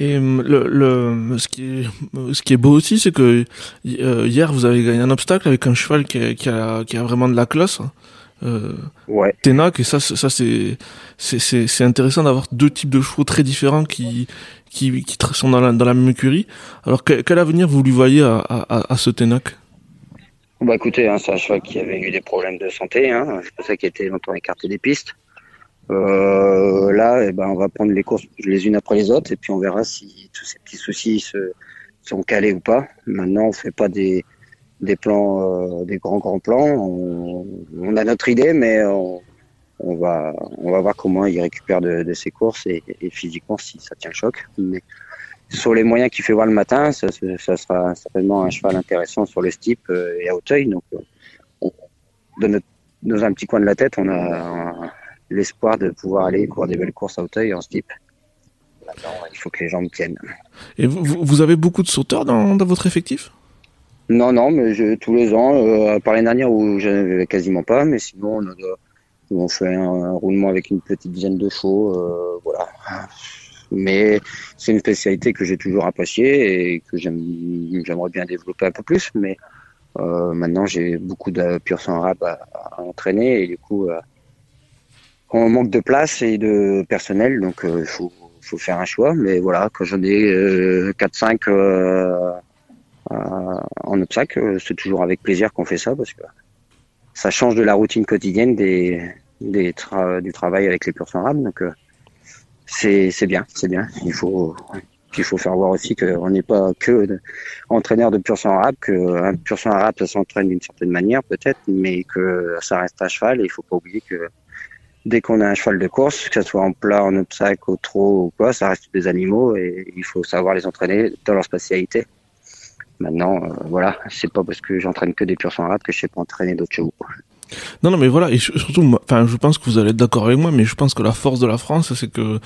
S1: Et euh, le, le, ce, qui est, ce qui est beau aussi, c'est que hier, vous avez gagné un obstacle avec un cheval qui a, qui a, qui a vraiment de la classe.
S4: Euh, ouais.
S1: Ténac, et ça, ça c'est, c'est, c'est intéressant d'avoir deux types de chevaux très différents qui, qui, qui sont dans la, dans la même écurie. Alors, quel, quel avenir vous lui voyez à, à, à ce Ténac
S4: bah écoutez, hein, c'est un cheval qui avait eu des problèmes de santé, hein, c'est pour ça qu'il était longtemps écarté des pistes. Euh, là, eh ben, on va prendre les courses les unes après les autres et puis on verra si tous ces petits soucis se, sont calés ou pas. Maintenant, on fait pas des, des plans, euh, des grands grands plans. On, on, a notre idée, mais on, on, va on va voir comment il récupère de, de ses courses et, physiquement si ça tient le choc. Mais sur les moyens qu'il fait voir le matin, ça, sera certainement un cheval intéressant sur le steep euh, et à Hauteuil. Donc, dans, dans, un petit coin de la tête, on a l'espoir de pouvoir aller courir des belles courses à Hauteuil en steep. Maintenant, il faut que les jambes tiennent.
S1: Et vous, vous avez beaucoup de sauteurs dans, dans votre effectif?
S4: Non, non, mais je, tous les ans, euh, à part l'année dernière où je n'avais quasiment pas, mais sinon, on, a, on fait un, un, roulement avec une petite dizaine de chevaux. Euh, voilà mais c'est une spécialité que j'ai toujours appréciée et que j'aimerais bien développer un peu plus. Mais euh, maintenant, j'ai beaucoup de pur sang arabe à, entraîner et du coup, euh, on manque de place et de personnel, donc il euh, faut, faut, faire un choix. Mais voilà, quand j'en ai 4-5 euh, en obstacle, c'est toujours avec plaisir qu'on fait ça parce que ça change de la routine quotidienne des, des du travail avec les pur sang arabes. Donc, c'est bien, c'est bien. Il faut il faut faire voir aussi qu'on n'est pas que entraîneur de pur sang arabe, qu'un pur sang arabe ça s'entraîne d'une certaine manière peut-être, mais que ça reste un cheval et il faut pas oublier que dès qu'on a un cheval de course, que ce soit en plat, en obstacle, au trot ou quoi, ça reste des animaux et il faut savoir les entraîner dans leur spatialité. Maintenant, euh, voilà, c'est pas parce que j'entraîne que des pur sang arabes que je sais pas entraîner d'autres chevaux.
S1: Non, non, mais voilà, et surtout, enfin, je pense que vous allez être d'accord avec moi, mais je pense que la force de la France, c'est que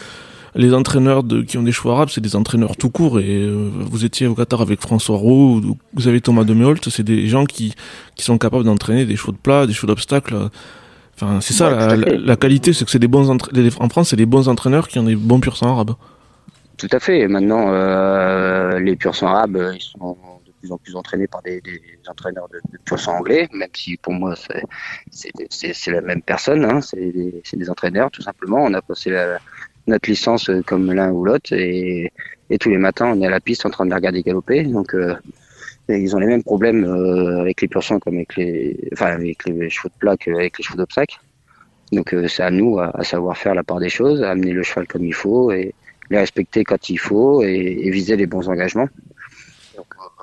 S1: les entraîneurs qui ont des chevaux arabes, c'est des entraîneurs tout court. Et euh, vous étiez au Qatar avec François Roux, vous avez Thomas Demeholt, c'est des gens qui, qui sont capables d'entraîner des chevaux de plat, des chevaux d'obstacle. Enfin, c'est ça la, la, qualité, c'est que c'est des bons en France, c'est des bons entraîneurs qui ont des bons pur sang arabes.
S4: Tout à fait. Maintenant, euh, les pur sang arabes, ils sont plus en plus entraînés par des, des entraîneurs de, de pur sang anglais, même si pour moi c'est la même personne, hein, c'est des, des, entraîneurs tout simplement. On a passé la, notre licence comme l'un ou l'autre et, et, tous les matins on est à la piste en train de les regarder galoper. Donc euh, ils ont les mêmes problèmes euh, avec les pur comme avec les, enfin avec les chevaux de plat qu'avec les chevaux d'obstacle. Donc euh, c'est à nous à, savoir faire la part des choses, amener le cheval comme il faut et les respecter quand il faut et, viser les bons engagements.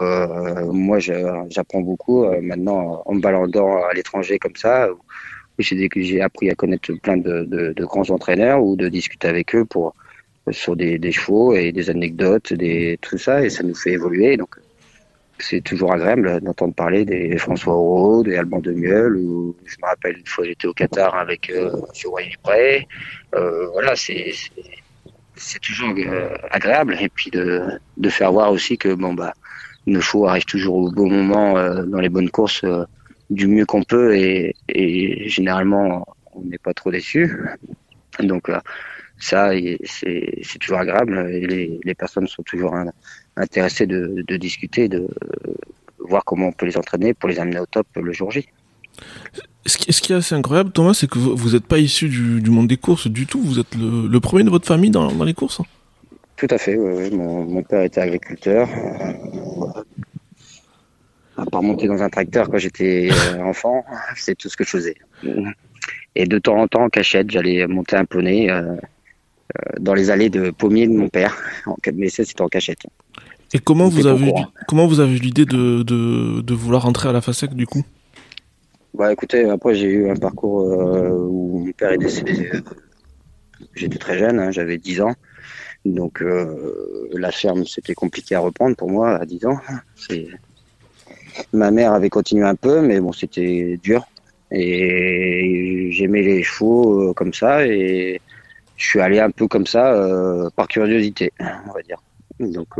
S4: Euh, moi, j'apprends beaucoup euh, maintenant en me baladant à l'étranger comme ça. J'ai appris à connaître plein de, grands entraîneurs ou de discuter avec eux pour sur des, des chevaux et des anecdotes, des tout ça, et ça nous fait évoluer. Donc, c'est toujours agréable d'entendre parler des François Auro, des Alban de Miel, ou je me rappelle une fois j'étais au Qatar avec euh, M. Royer euh, voilà, c'est toujours euh, agréable et puis de, de faire voir aussi que bon bah nos chevaux arrivent toujours au bon moment euh, dans les bonnes courses euh, du mieux qu'on peut et, généralement on n'est pas trop déçu. Donc ça, c'est toujours agréable et les, les, personnes sont toujours intéressées de, de discuter, de voir comment on peut les entraîner pour les amener au top le jour J.
S1: Ce qui, est assez incroyable, Thomas, c'est que vous n'êtes pas issu du, monde des courses du tout. Vous êtes le, premier de votre famille dans, les courses.
S4: Tout à fait. Mon, père était agriculteur. À part monter dans un tracteur quand j'étais euh, enfant, c'est tout ce que je faisais. Et de temps en temps, en cachette, j'allais monter un poney euh, euh, dans les allées de pommiers de mon père. Mais ça, c'était en cachette.
S1: Et comment vous, avez, comment vous avez eu l'idée de, de, vouloir rentrer à la FASEC du coup?
S4: Bah écoutez, après j'ai eu un parcours euh, où mon père est décédé. Euh, j'étais très jeune, hein, j'avais 10 ans. Donc euh, la ferme, c'était compliqué à reprendre pour moi à 10 ans. Ma mère avait continué un peu, mais bon, c'était dur. Et j'aimais les chevaux comme ça. Et je suis allé un peu comme ça par curiosité, on va dire. Donc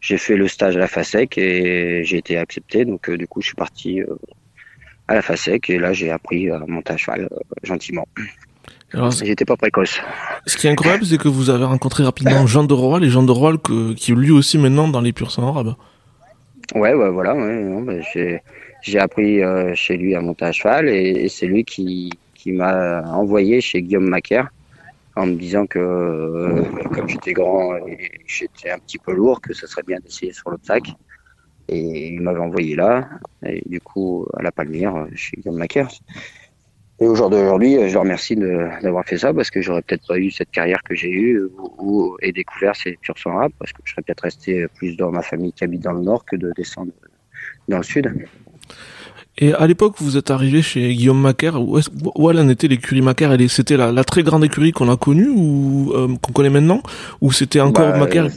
S4: j'ai fait le stage à la FASEC et j'ai été accepté. Donc du coup, je suis parti à la FASEC et là j'ai appris à monter à cheval euh, gentiment. J'étais pas précoce.
S1: Ce qui est incroyable, c'est que vous avez rencontré rapidement Jean de Roal et Jean de Roal que, qui est lui aussi maintenant dans les purs sang arabes.
S4: Ouais, ouais, voilà. j'ai appris euh, chez lui à monter à cheval et, c'est lui qui, qui m'a envoyé chez Guillaume Macaire en me disant que euh, comme j'étais grand et j'étais un petit peu lourd, que ce serait bien d'essayer sur l'obstacle. Et il m'avait envoyé là, et du coup, à la Palmyre, chez Guillaume Macaire. Et au jour d'aujourd'hui, je le remercie d'avoir fait ça parce que j'aurais peut-être pas eu cette carrière que j'ai eue ou, et découvert ces purs sang arabes parce que je serais peut-être resté plus dans ma famille qui habite dans le nord que de descendre dans le sud.
S1: Et à l'époque, vous êtes arrivé chez Guillaume Macaire. Où, où elle en était l'écurie Macaire? C'était la, la, très grande écurie qu'on a connue ou euh, qu'on connaît maintenant? Ou c'était encore bah, Macaire?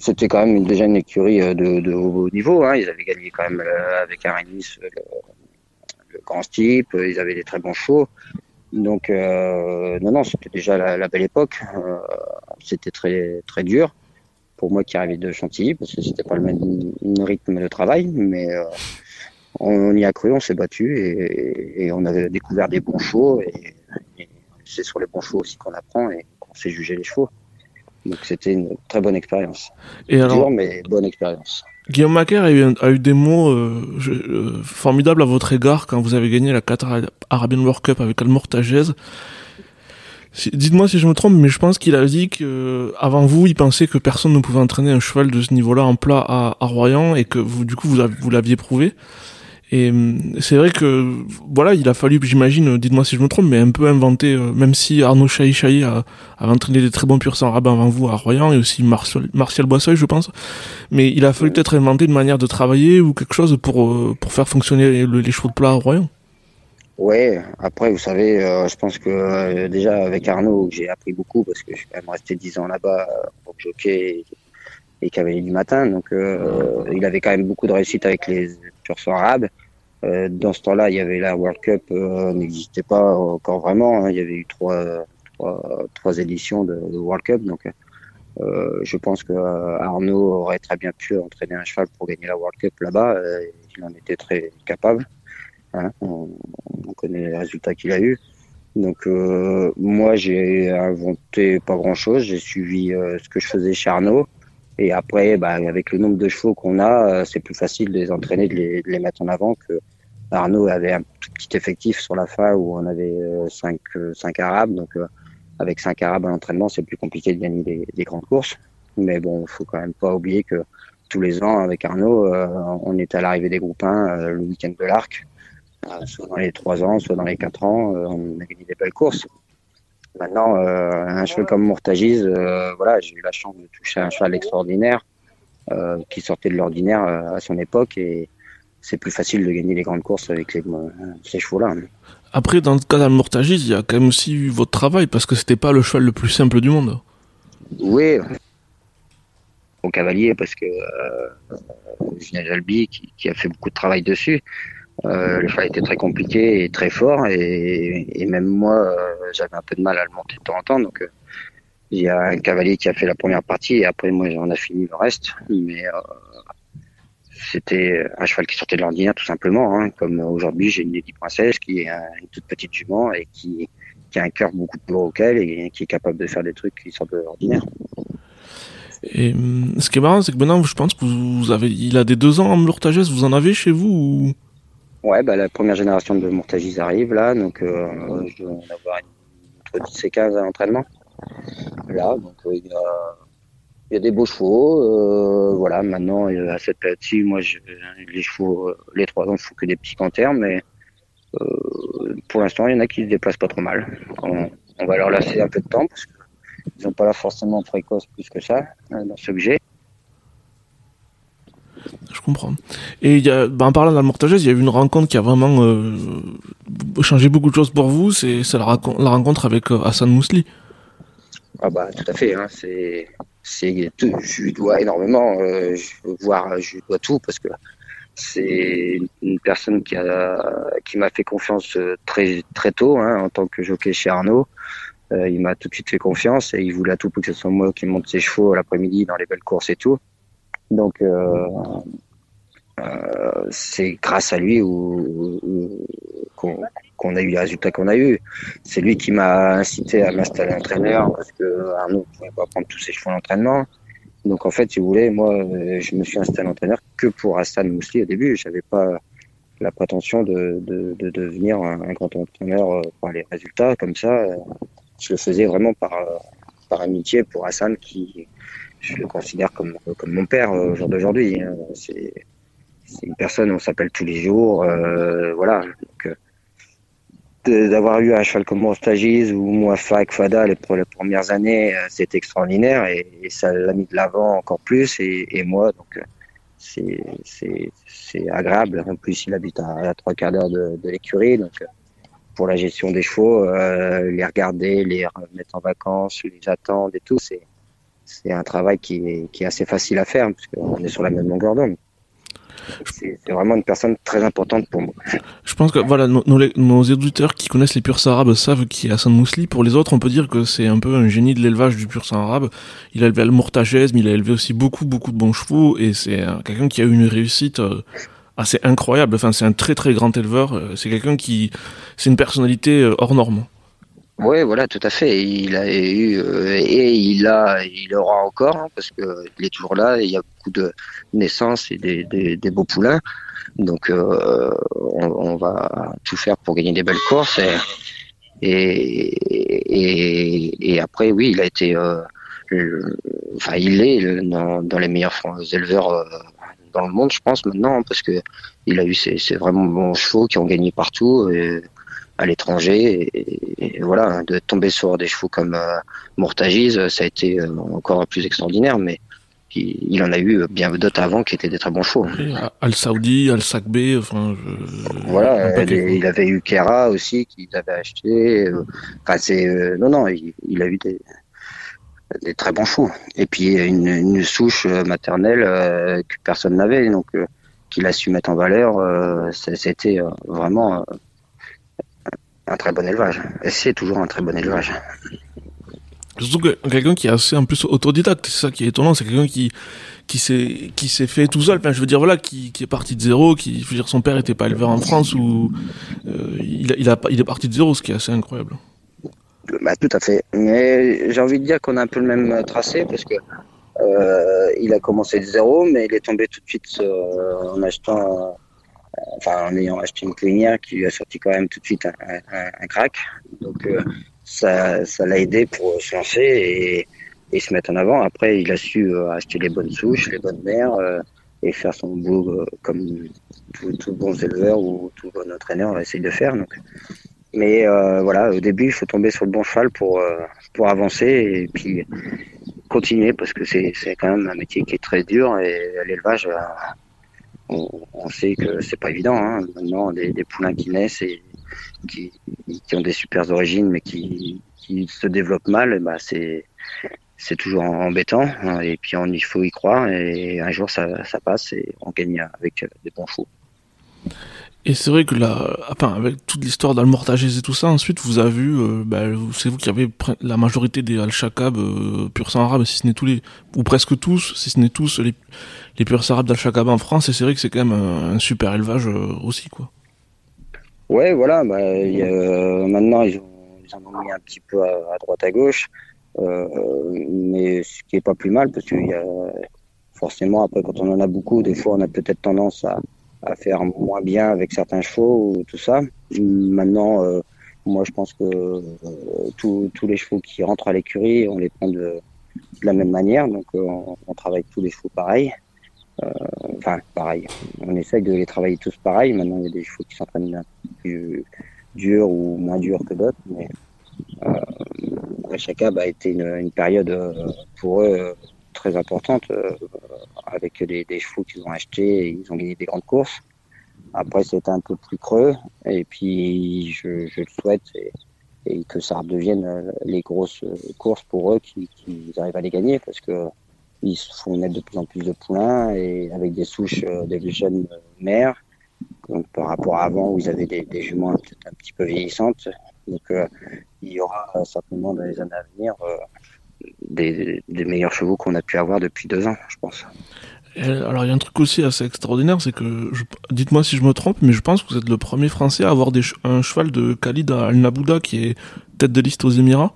S4: c'était quand même déjà une écurie euh, de, haut niveau. Hein. Ils avaient gagné quand même euh, avec un Nice le, grand type. Ils avaient des très bons chevaux. Donc euh, non, non, c'était déjà la, belle époque. c'était très très dur pour moi qui arrivais de Chantilly parce que c'était pas le même rythme de travail, mais on, y a cru, on s'est battu et, on avait découvert des bons chevaux et, et c'est sur les bons chevaux aussi qu'on apprend et qu'on sait juger les chevaux. Donc c'était une très bonne expérience. Et alors, mais bonne expérience.
S1: Guillaume Macaire a eu, des mots euh, euh, formidables à votre égard quand vous avez gagné la Qatar Arabian World Cup avec Almortagez. Dites-moi si je me trompe, mais je pense qu'il a dit que avant vous, il pensait que personne ne pouvait entraîner un cheval de ce niveau-là en plat à, à Royan et que vous, du coup, vous, vous l'aviez prouvé. Et hum, c'est vrai que voilà, il a fallu, j'imagine, dites-moi si je me trompe, mais un peu inventer, euh, même si Arnaud Chahi a, a entraîné des très bons purs sang rabat avant vous à Royan et aussi Martial, Martial Boisseuil, je pense. Mais il a fallu peut-être inventer une manière de travailler ou quelque chose pour euh, pour faire fonctionner les chevaux de plat à Royan.
S4: Ouais, après vous savez, euh, je pense que déjà avec Arnaud, j'ai appris beaucoup parce que je suis quand même resté dix ans là-bas pour jockey et, cavalier du matin, donc il avait quand même beaucoup de réussite avec les purs sang arabes. Euh, dans ce temps-là, il y avait la World Cup, euh, n'existait pas encore vraiment. Hein. Il y avait eu trois, trois, éditions de, World Cup, donc euh, je pense que Arnaud aurait très bien pu entraîner un cheval pour gagner la World Cup là-bas. il en était très capable. Hein. On, on, connaît les résultats qu'il a eu. Donc moi j'ai inventé pas grand chose, j'ai suivi ce que je faisais chez Arnaud. Et après, bah, avec le nombre de chevaux qu'on a, c'est plus facile de les entraîner, de les, mettre en avant que Arnaud avait un tout petit effectif sur la fin où on avait 5 euh, cinq, euh, Arabes. Donc, euh, avec 5 Arabes à l'entraînement, c'est plus compliqué de gagner des, des, grandes courses. Mais bon, faut quand même pas oublier que tous les ans, avec Arnaud, on était à l'arrivée des groupes 1 le week-end de l'Arc. soit dans les 3 ans, soit dans les 4 ans, on a gagné des belles courses. Maintenant, un cheval comme Mourtagiz, voilà, j'ai eu la chance de toucher un cheval extraordinaire qui sortait de l'ordinaire à son époque et c'est plus facile de gagner les grandes courses avec ces chevaux-là.
S1: Après, dans le cas d'Almortagis, il y a quand même aussi eu votre travail, parce que c'était pas le cheval le plus simple du monde.
S4: Oui, au cavalier, parce que euh, Albi, qui, a fait beaucoup de travail dessus, euh, le cheval était très compliqué et très fort, et, même moi, euh, j'avais un peu de mal à le monter de temps en temps, donc euh, il y a un cavalier qui a fait la première partie, et après moi j'en ai fini le reste, mais euh, c'était un cheval qui sortait de l'ordinaire tout simplement. Hein. Comme aujourd'hui, j'ai une Lady Princesse qui est une toute petite jument et qui, a un cœur beaucoup plus gros et qui est capable de faire des trucs qui sont un peu ordinaires.
S1: Et hum, ce qui est marrant, c'est que maintenant, je pense que vous avez, il a des deux ans en Mourtagès, vous en avez chez vous ou...
S4: Ouais, bah, la première génération de Mourtagis arrive là, donc euh, je dois en avoir entre 10 et 15 à l'entraînement. Là, donc euh, il, y a, il y a des beaux chevaux. Euh, voilà, maintenant, à cette période-ci, moi, je, les chevaux, euh, les trois ans, je fous que des petits canters, mais euh, pour l'instant, il y en a qui se déplacent pas trop mal. On, on va leur laisser un peu de temps parce qu'ils n'ont pas là forcément précoce plus que ça euh, dans ce que j'ai.
S1: Je comprends. Et ben, en parlant d'Almortagès, il y a eu une rencontre qui a vraiment euh, changé beaucoup de choses pour vous. C'est la, la rencontre avec euh, Hassan Mousli.
S4: Ah bah tout à fait, hein, c'est je lui dois énormément, euh, je, voire lui dois tout parce que c'est une personne qui a qui m'a fait confiance euh, très très tôt hein, en tant que jockey chez Arnaud. Il m'a tout de suite fait confiance et il voulait tout pour que ce soit moi qui monte ses chevaux l'après-midi dans les belles courses et tout. Donc euh, euh, c'est grâce à lui qu'on qu'on a eu les résultats qu'on a eu. C'est lui qui m'a incité à m'installer entraîneur parce que Arnaud ne pouvait pas prendre tous ses chevaux à l'entraînement. Donc en fait, si vous voulez, moi, euh, je me suis installé entraîneur que pour Hassan Mousli au début. J'avais pas la prétention de, de, de devenir un, un grand entraîneur euh, par les résultats comme ça. Euh, Je le faisais vraiment par, euh, par amitié pour Hassan qui, je le considère comme, comme mon père euh, au jour d'aujourd'hui. hein. C'est une personne, on s'appelle tous les jours. euh, voilà. Euh, d'avoir eu un cheval comme Mostagis ou Mouafa avec Fada les, pour les premières années, c'est extraordinaire et, ça l'a mis de l'avant encore plus. Et, moi, donc, c'est agréable. En plus, il habite à, à trois quarts d'heure de, l'écurie. Donc, pour la gestion des chevaux, les regarder, les remettre en vacances, les attendre et tout, c'est c'est un travail qui est, assez facile à faire parce est sur la même longueur d'onde. C'est vraiment une personne très importante pour moi.
S1: Je pense que voilà, nos, nos, éditeurs qui connaissent les purs arabes savent qui est Hassan Mousli. Pour les autres, on peut dire que c'est un peu un génie de l'élevage du pur arabe. Il a élevé le Mourtagès, mais il a élevé aussi beaucoup, beaucoup de bons chevaux et c'est quelqu'un qui a eu une réussite euh, assez incroyable. Enfin, c'est un très, très grand éleveur. Euh, C'est quelqu'un qui, c'est une personnalité euh, hors norme.
S4: Oui, voilà, tout à fait. Il a eu euh, et il a, il aura encore hein, parce que il est toujours là. Il y a beaucoup de naissances et des, beaux poulains. Donc, euh, on, va tout faire pour gagner des belles courses. Et, et, après, oui, il a été, euh, enfin, il est dans, les meilleurs éleveurs dans le monde, je pense maintenant, parce que il a eu ces, ces vraiment bons chevaux qui ont gagné partout. Et, à l'étranger et, et voilà de tomber sur des chevaux comme euh, Mourtagiz ça a été euh, encore plus extraordinaire mais il, en a eu bien d'autres avant qui étaient des très bons chevaux.
S1: Al Saoudi, Al Sakbe, enfin, je,
S4: voilà euh, les- il avait eu Kera aussi qu'il avait acheté euh, enfin c'est euh, non non il, il a eu des des très bons chevaux. Et puis une, une souche euh, maternelle euh, que personne n'avait donc euh, qu'il a su mettre en valeur euh, ça- c'était euh, vraiment euh, un très bon élevage et c'est toujours un très bon élevage
S1: Surtout que quelqu'un qui est assez en plus autodidacte, c'est ça qui est étonnant, c'est quelqu'un qui qui s'est qui s'est fait tout seul. Enfin, je veux dire voilà, qui, qui est parti de zéro, qui je veux dire son père était pas éleveur en France ou euh, il a, il a il est parti de zéro, ce qui est assez incroyable.
S4: Bah, tout à fait. Mais j'ai envie de dire qu'on a un peu le même tracé parce que euh, il a commencé de zéro, mais il est tombé tout de suite euh, en achetant, enfin en ayant acheté une clinière qui lui a sorti quand même tout de suite un, crack. Donc euh, ça, l'a aidé pour se lancer et, se mettre en avant. Après, il a su euh, acheter les bonnes souches, les bonnes mères euh, et faire son boulot euh, comme tous tout bons éleveurs ou tout bon entraîneur essaye de faire. Donc, mais euh, voilà, au début, il faut tomber sur le bon cheval pour, euh, pour avancer et puis continuer parce que c'est quand même un métier qui est très dur et l'élevage, euh, on, sait que c'est pas évident. Hein. Maintenant, des, poulains qui naissent et qui, ont des super origines mais qui, se développent mal, ben c'est c'est toujours embêtant hein. et puis il faut y croire et un jour ça, ça passe et on gagne avec des bons chevaux.
S1: Et c'est vrai que là, avec toute l'histoire d'Almortagès et tout ça, ensuite, vous avez vu, euh, bah, c'est vous qui avez la majorité des Al-Shakab euh, pur sang arabe, si ce n'est tous les, ou presque tous, si ce n'est tous les, les purs arabes d'Al-Shakab en France, et c'est vrai que c'est quand même un, super élevage euh, aussi, quoi.
S4: Ouais, voilà. Bah, a- maintenant, ils ont, en ont mis un petit peu à, droite à gauche, mais ce qui est pas plus mal parce qu'il y a forcément après quand on en a beaucoup, des fois on a peut-être tendance à, à faire moins bien avec certains chevaux ou tout ça. Maintenant, moi je pense que tous les chevaux qui rentrent à l'écurie, on les prend de, de la même manière, donc on, on travaille tous les chevaux pareil. Euh, enfin, pareil. On essaye de les travailler tous pareil. Maintenant, il y a des chevaux qui s'entraînent un plus dur ou moins dur que d'autres, mais euh, chacun a été une, une période euh, pour eux euh, très importante avec des, chevaux qu'ils ont achetés et ils ont gagné des grandes courses. Après, c'était un peu plus creux et puis je, je le souhaite et, que ça redevienne les grosses courses pour eux qui, arrivent à les gagner parce que ils font naître de plus en plus de poulains et avec des souches euh, des jeunes mères. Donc par rapport à avant où ils avaient des, des juments peut-être un petit peu vieillissantes. Donc euh, il y aura certainement dans les années à venir euh, des, des, meilleurs chevaux qu'on a pu avoir depuis deux ans, je pense.
S1: alors il y a un truc aussi assez extraordinaire, c'est que, dites-moi si je me trompe, mais je pense que vous êtes le premier Français à avoir des, un cheval de Khalid Al Nabouda qui est tête de liste aux Émirats.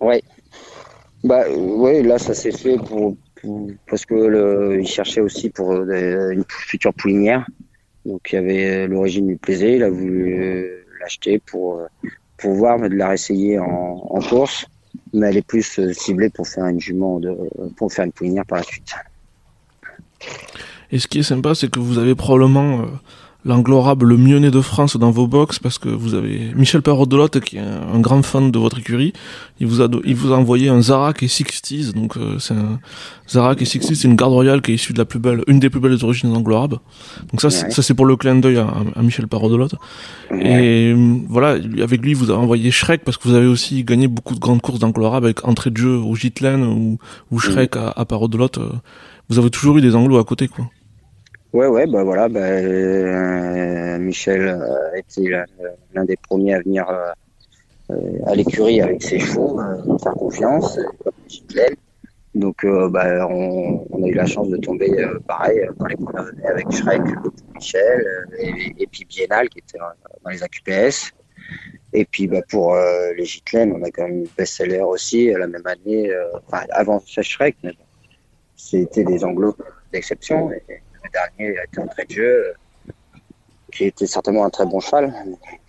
S4: Ouais, bah ouais, là ça s'est fait pour, pour, parce que le, il cherchait aussi pour euh, une future poulinière. Donc il y avait l'origine du plaisir, il a voulu euh, l'acheter pour pour voir, mais de la réessayer en, en course, mais elle est plus euh, ciblée pour faire une jument de pour faire une poulinière par la suite.
S1: Et ce qui est sympa, c'est que vous avez probablement euh, l'anglorable le mieux né de France dans vos box parce que vous avez Michel Perrodelotte qui est un, grand fan de votre écurie. Il vous a il vous a envoyé un Zarak et Sixties donc euh, c'est un Zarak et Sixties c'est une garde royale qui est issue de la plus belle une des plus belles origines anglorabes. Donc ça ouais. ça c'est pour le clin d'œil à, à, Michel Perrodelotte. Ouais. Et voilà avec lui vous avez envoyé Shrek parce que vous avez aussi gagné beaucoup de grandes courses d'anglorabe avec entrée de jeu au Gitlen ou, ou Shrek mmh. à, à. Vous avez toujours eu des anglos à côté quoi.
S4: Ouais, ouais, bah voilà, bah, euh, Michel a été l'un des premiers à venir euh, à l'écurie avec ses chevaux, euh, faire confiance, Donc, euh, bah, on, on, a eu la chance de tomber euh, pareil dans les premières années avec Shrek, Michel, et, puis Biennale qui était dans les AQPS. Et puis bah, pour les Gitlen, on a quand même eu best-seller aussi la même année, enfin avant Shrek, mais c'était des anglos d'exception. Dernier a été en trait de jeu, qui était certainement un très bon cheval,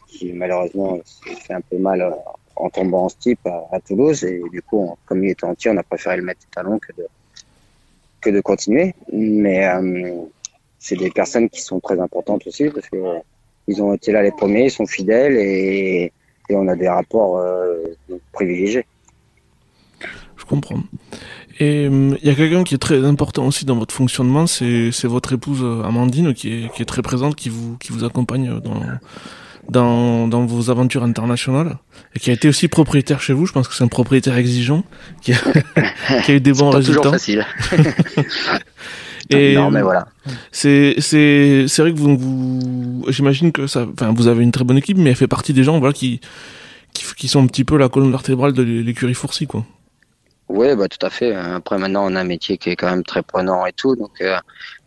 S4: qui malheureusement s'est fait un peu mal en tombant en steep à, à, Toulouse. Et du coup, comme il était entier, on a préféré le mettre talon que de, que de continuer. Mais euh, c'est des personnes qui sont très importantes aussi parce que euh, ils ont été là les premiers, ils sont fidèles et, on a des rapports euh, privilégiés.
S1: Je comprends. Et il euh, y a quelqu'un qui est très important aussi dans votre fonctionnement, c'est votre épouse euh, Amandine qui est, qui est très présente, qui vous, qui vous accompagne dans, dans, dans vos aventures internationales et qui a été aussi propriétaire chez vous. Je pense que c'est un propriétaire exigeant qui a, qui a eu des bons résultats.
S4: Toujours facile.
S1: Et
S4: non, mais voilà.
S1: C'est c'est c'est vrai que vous, vous j'imagine que ça enfin vous avez une très bonne équipe mais elle fait partie des gens voilà qui qui, qui sont un petit peu la colonne vertébrale de l'écurie Fourcy quoi.
S4: Oui, bah, tout à fait. Après, maintenant, on a un métier qui est quand même très prenant et tout. Donc, euh,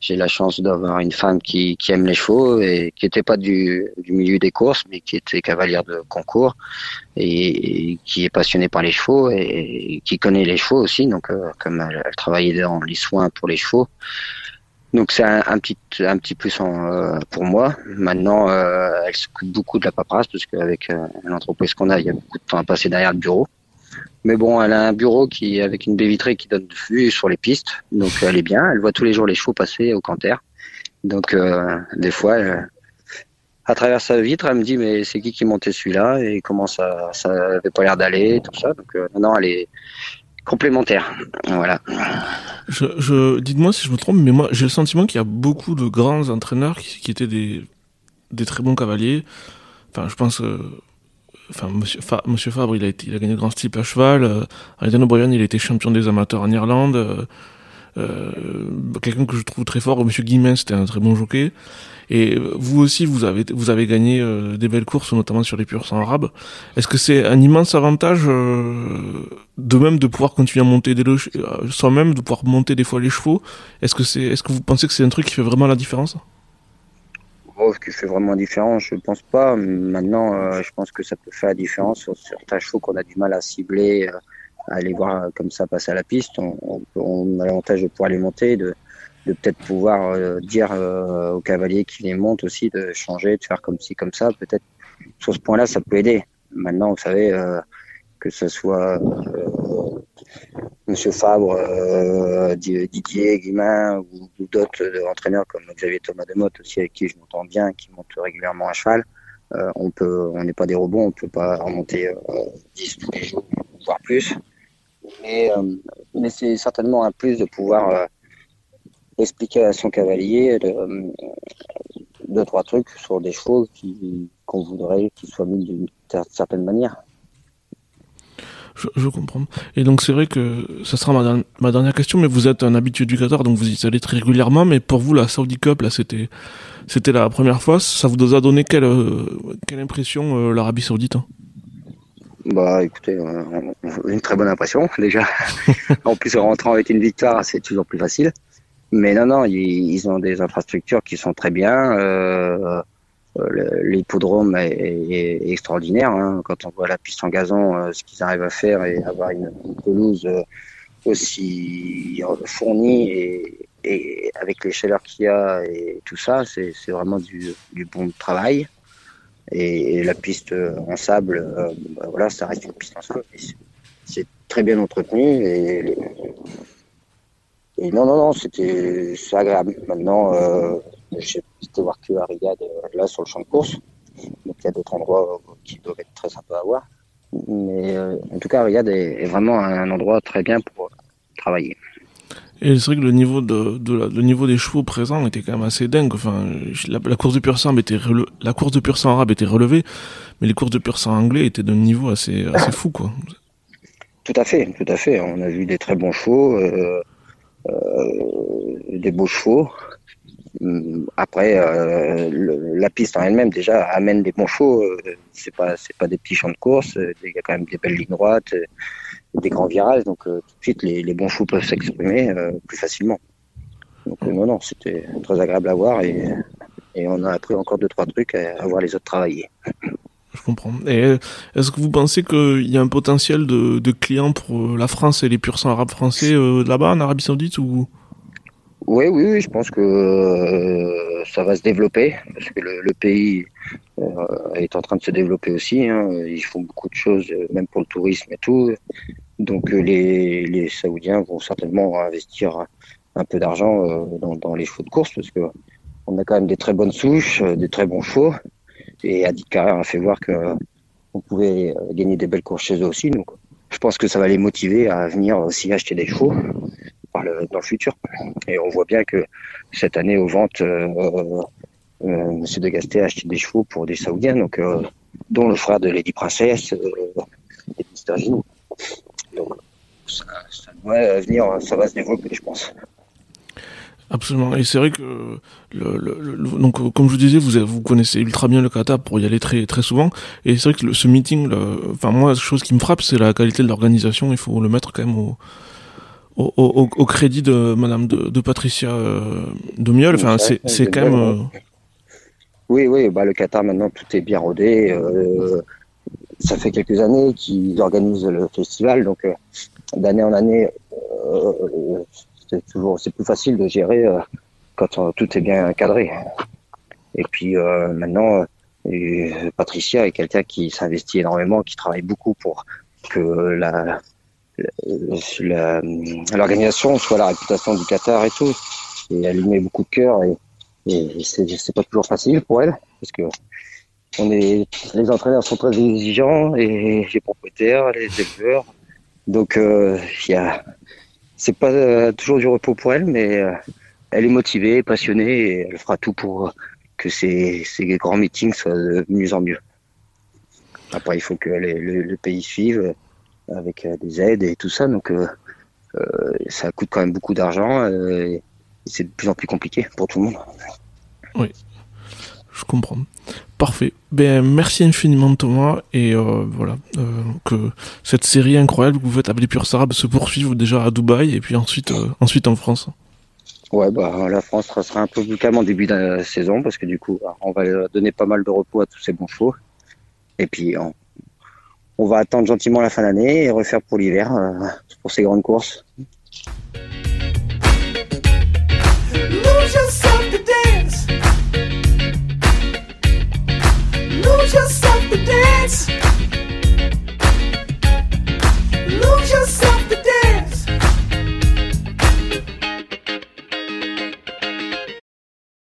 S4: j'ai la chance d'avoir une femme qui, qui aime les chevaux et qui n'était pas du, du milieu des courses, mais qui était cavalière de concours et, qui est passionnée par les chevaux et, qui connaît les chevaux aussi. Donc, euh, comme elle, travaillait dans les soins pour les chevaux. Donc, c'est un, petit, un petit plus en, euh, pour moi. Maintenant, euh, elle s'occupe beaucoup de la paperasse parce qu'avec euh, l'entreprise qu'on a, il y a beaucoup de temps à passer derrière le bureau. Mais bon, elle a un bureau qui avec une baie vitrée qui donne vue sur les pistes, donc elle est bien. Elle voit tous les jours les chevaux passer au canter. Donc euh, des fois, elle, à travers sa vitre, elle me dit mais c'est qui qui montait celui-là et comment ça ça avait pas l'air d'aller, tout ça. Donc euh, non, elle est complémentaire. Voilà.
S1: Je, dites-moi si je me trompe, mais moi j'ai le sentiment qu'il y a beaucoup de grands entraîneurs qui, étaient des des très bons cavaliers. Enfin, je pense. Euh enfin monsieur, Fa, monsieur Fabre il a été il a gagné le grand steep à cheval euh, O'Brien il a été champion des amateurs en Irlande euh, euh, quelqu'un que je trouve très fort monsieur Guimen c'était un très bon jockey. Et vous aussi vous avez vous avez gagné euh, des belles courses notamment sur les purs sang arabes est-ce que c'est un immense avantage euh, de même de pouvoir continuer à monter des euh, sans même de pouvoir monter des fois les chevaux? Est-ce que c'est est-ce que vous pensez que c'est un truc qui fait vraiment la différence?
S4: Oh, ce qui fait vraiment différence, je pense pas. Maintenant, euh, je pense que ça peut faire la différence sur certains chevaux qu'on a du mal à cibler, euh, à aller voir comme ça passer à la piste. On, a l'avantage de pouvoir les monter, de, peut-être pouvoir euh, dire au cavalier qui les monte aussi de changer, de faire comme ci, comme ça. Peut-être sur ce point-là, ça peut aider. Maintenant, vous savez, que ce soit euh, Monsieur Fabre, euh, Didier Guimain ou, d'autres entraîneurs comme Xavier Thomas de Motte aussi avec qui je m'entends bien, qui montent régulièrement à cheval. Euh, on peut, on n'est pas des robots, on peut pas remonter 10 tous les jours, voire plus. Mais, c'est certainement un plus de pouvoir expliquer à son cavalier de, deux trois trucs sur des chevaux qu'on voudrait qu'ils soient mis d'une certaine manière.
S1: Je, comprends. Et donc c'est vrai que ça sera ma, dernière question, mais vous êtes un habitué du Qatar, donc vous y allez très régulièrement. Mais pour vous, la Saudi Cup, là, c'était c'était la première fois. Ça vous a donné quelle euh, quelle impression euh, l'Arabie Saoudite hein?
S4: Bah, écoutez, euh, une très bonne impression déjà. en plus, en rentrant avec une victoire, c'est toujours plus facile. Mais non, non, ils, ont des infrastructures qui sont très bien. L'hippodrome est, extraordinaire. Hein. Quand on voit la piste en gazon, euh, ce qu'ils arrivent à faire et avoir une, pelouse euh, aussi fournie et, avec les chaleurs qu'il y a et tout ça, c'est vraiment du, bon travail. Et, la piste en sable, bah voilà, ça reste une piste en sable. C'est très bien entretenu et, et non, non, non, c'était agréable. Maintenant, j'ai été voir que à Riyad, euh, là, sur le champ de course. Donc, il y a d'autres endroits euh, qui doivent être très sympas à voir. Mais euh, en tout cas, Riyad est, vraiment un endroit très bien pour travailler.
S1: Et c'est vrai que le niveau de, de le niveau des chevaux présents était quand même assez dingue. Enfin, la, course de pur sang était la course de pur sang arabe était relevée, mais les courses de pur sang anglais étaient d'un niveau assez assez fou quoi.
S4: Tout à fait, tout à fait. On a vu des très bons chevaux, euh, euh, des beaux chevaux. Hum, après, euh, la piste en elle-même déjà amène des bons chevaux. Euh, c'est pas c'est pas des petits champs de course. Euh, il y a quand même des belles lignes droites, des grands virages. Donc tout de suite, les, les bons chevaux peuvent s'exprimer plus facilement. Donc non non, c'était très agréable à voir et, et on a appris encore deux trois trucs à, voir les autres travailler.
S1: Je comprends. Et est-ce que vous pensez qu'il y a un potentiel de, de clients pour la France et les pur sang arabes français là-bas en Arabie Saoudite ou?
S4: Oui, oui, oui, je pense que euh, ça va se développer parce que le, pays euh, est en train de se développer aussi. Hein. Ils font beaucoup de choses, euh, même pour le tourisme et tout. Donc les, les Saoudiens vont certainement investir un peu d'argent dans, dans, les chevaux de course parce que on a quand même des très bonnes souches, des très bons chevaux. Et Adi Carrère a fait voir que on pouvait gagner des belles courses chez eux aussi. Donc je pense que ça va les motiver à venir aussi acheter des chevaux dans le futur. Et on voit bien que cette année aux ventes, euh, euh, euh Monsieur de Gasté a acheté des chevaux pour des Saoudiens, donc euh, dont le frère de Lady Princess et Mister Gino. Donc ça, ça doit venir, ça va se développer, je pense.
S1: Absolument. Et c'est vrai que donc comme je vous disais, vous vous connaissez ultra bien le Qatar pour y aller très très souvent. Et c'est vrai que ce meeting, enfin moi, la chose qui me frappe, c'est la qualité de l'organisation. Il faut le mettre quand même au, au, crédit de Madame de, Patricia euh, de. Enfin, c'est quand même. Euh,
S4: oui, oui. Bah, le Qatar maintenant tout est bien rodé. Euh, ça fait quelques années qu'ils organisent le festival, donc d'année en année, c'est toujours c'est plus facile de gérer quand tout est bien cadré. Et puis maintenant, Patricia est quelqu'un qui s'investit énormément, qui travaille beaucoup pour que la, l'organisation soit la réputation du Qatar et tout. Et elle y met beaucoup de cœur et, et c'est pas toujours facile pour elle parce que on est, les entraîneurs sont très exigeants et les propriétaires, les éleveurs. Donc euh, c'est pas euh, toujours du repos pour elle, mais euh, elle est motivée, passionnée et elle fera tout pour que ces, ces grands meetings soient de mieux en mieux. Après, il faut que le, pays suive avec euh, des aides et tout ça. Donc euh, euh, ça coûte quand même beaucoup d'argent et c'est de plus en plus compliqué pour tout le monde.
S1: Oui, je comprends. Parfait. Ben merci infiniment Thomas et voilà que cette série incroyable que vous faites appeler Pure Sarab se poursuive déjà à Dubaï et puis ensuite ensuite en France.
S4: Ouais, bah, la France sera un peu plus calme en début de saison parce que du coup, on va donner pas mal de repos à tous ces bons chevaux. Et puis, on, on va attendre gentiment la fin d'année et refaire pour l'hiver, euh, pour ces grandes courses.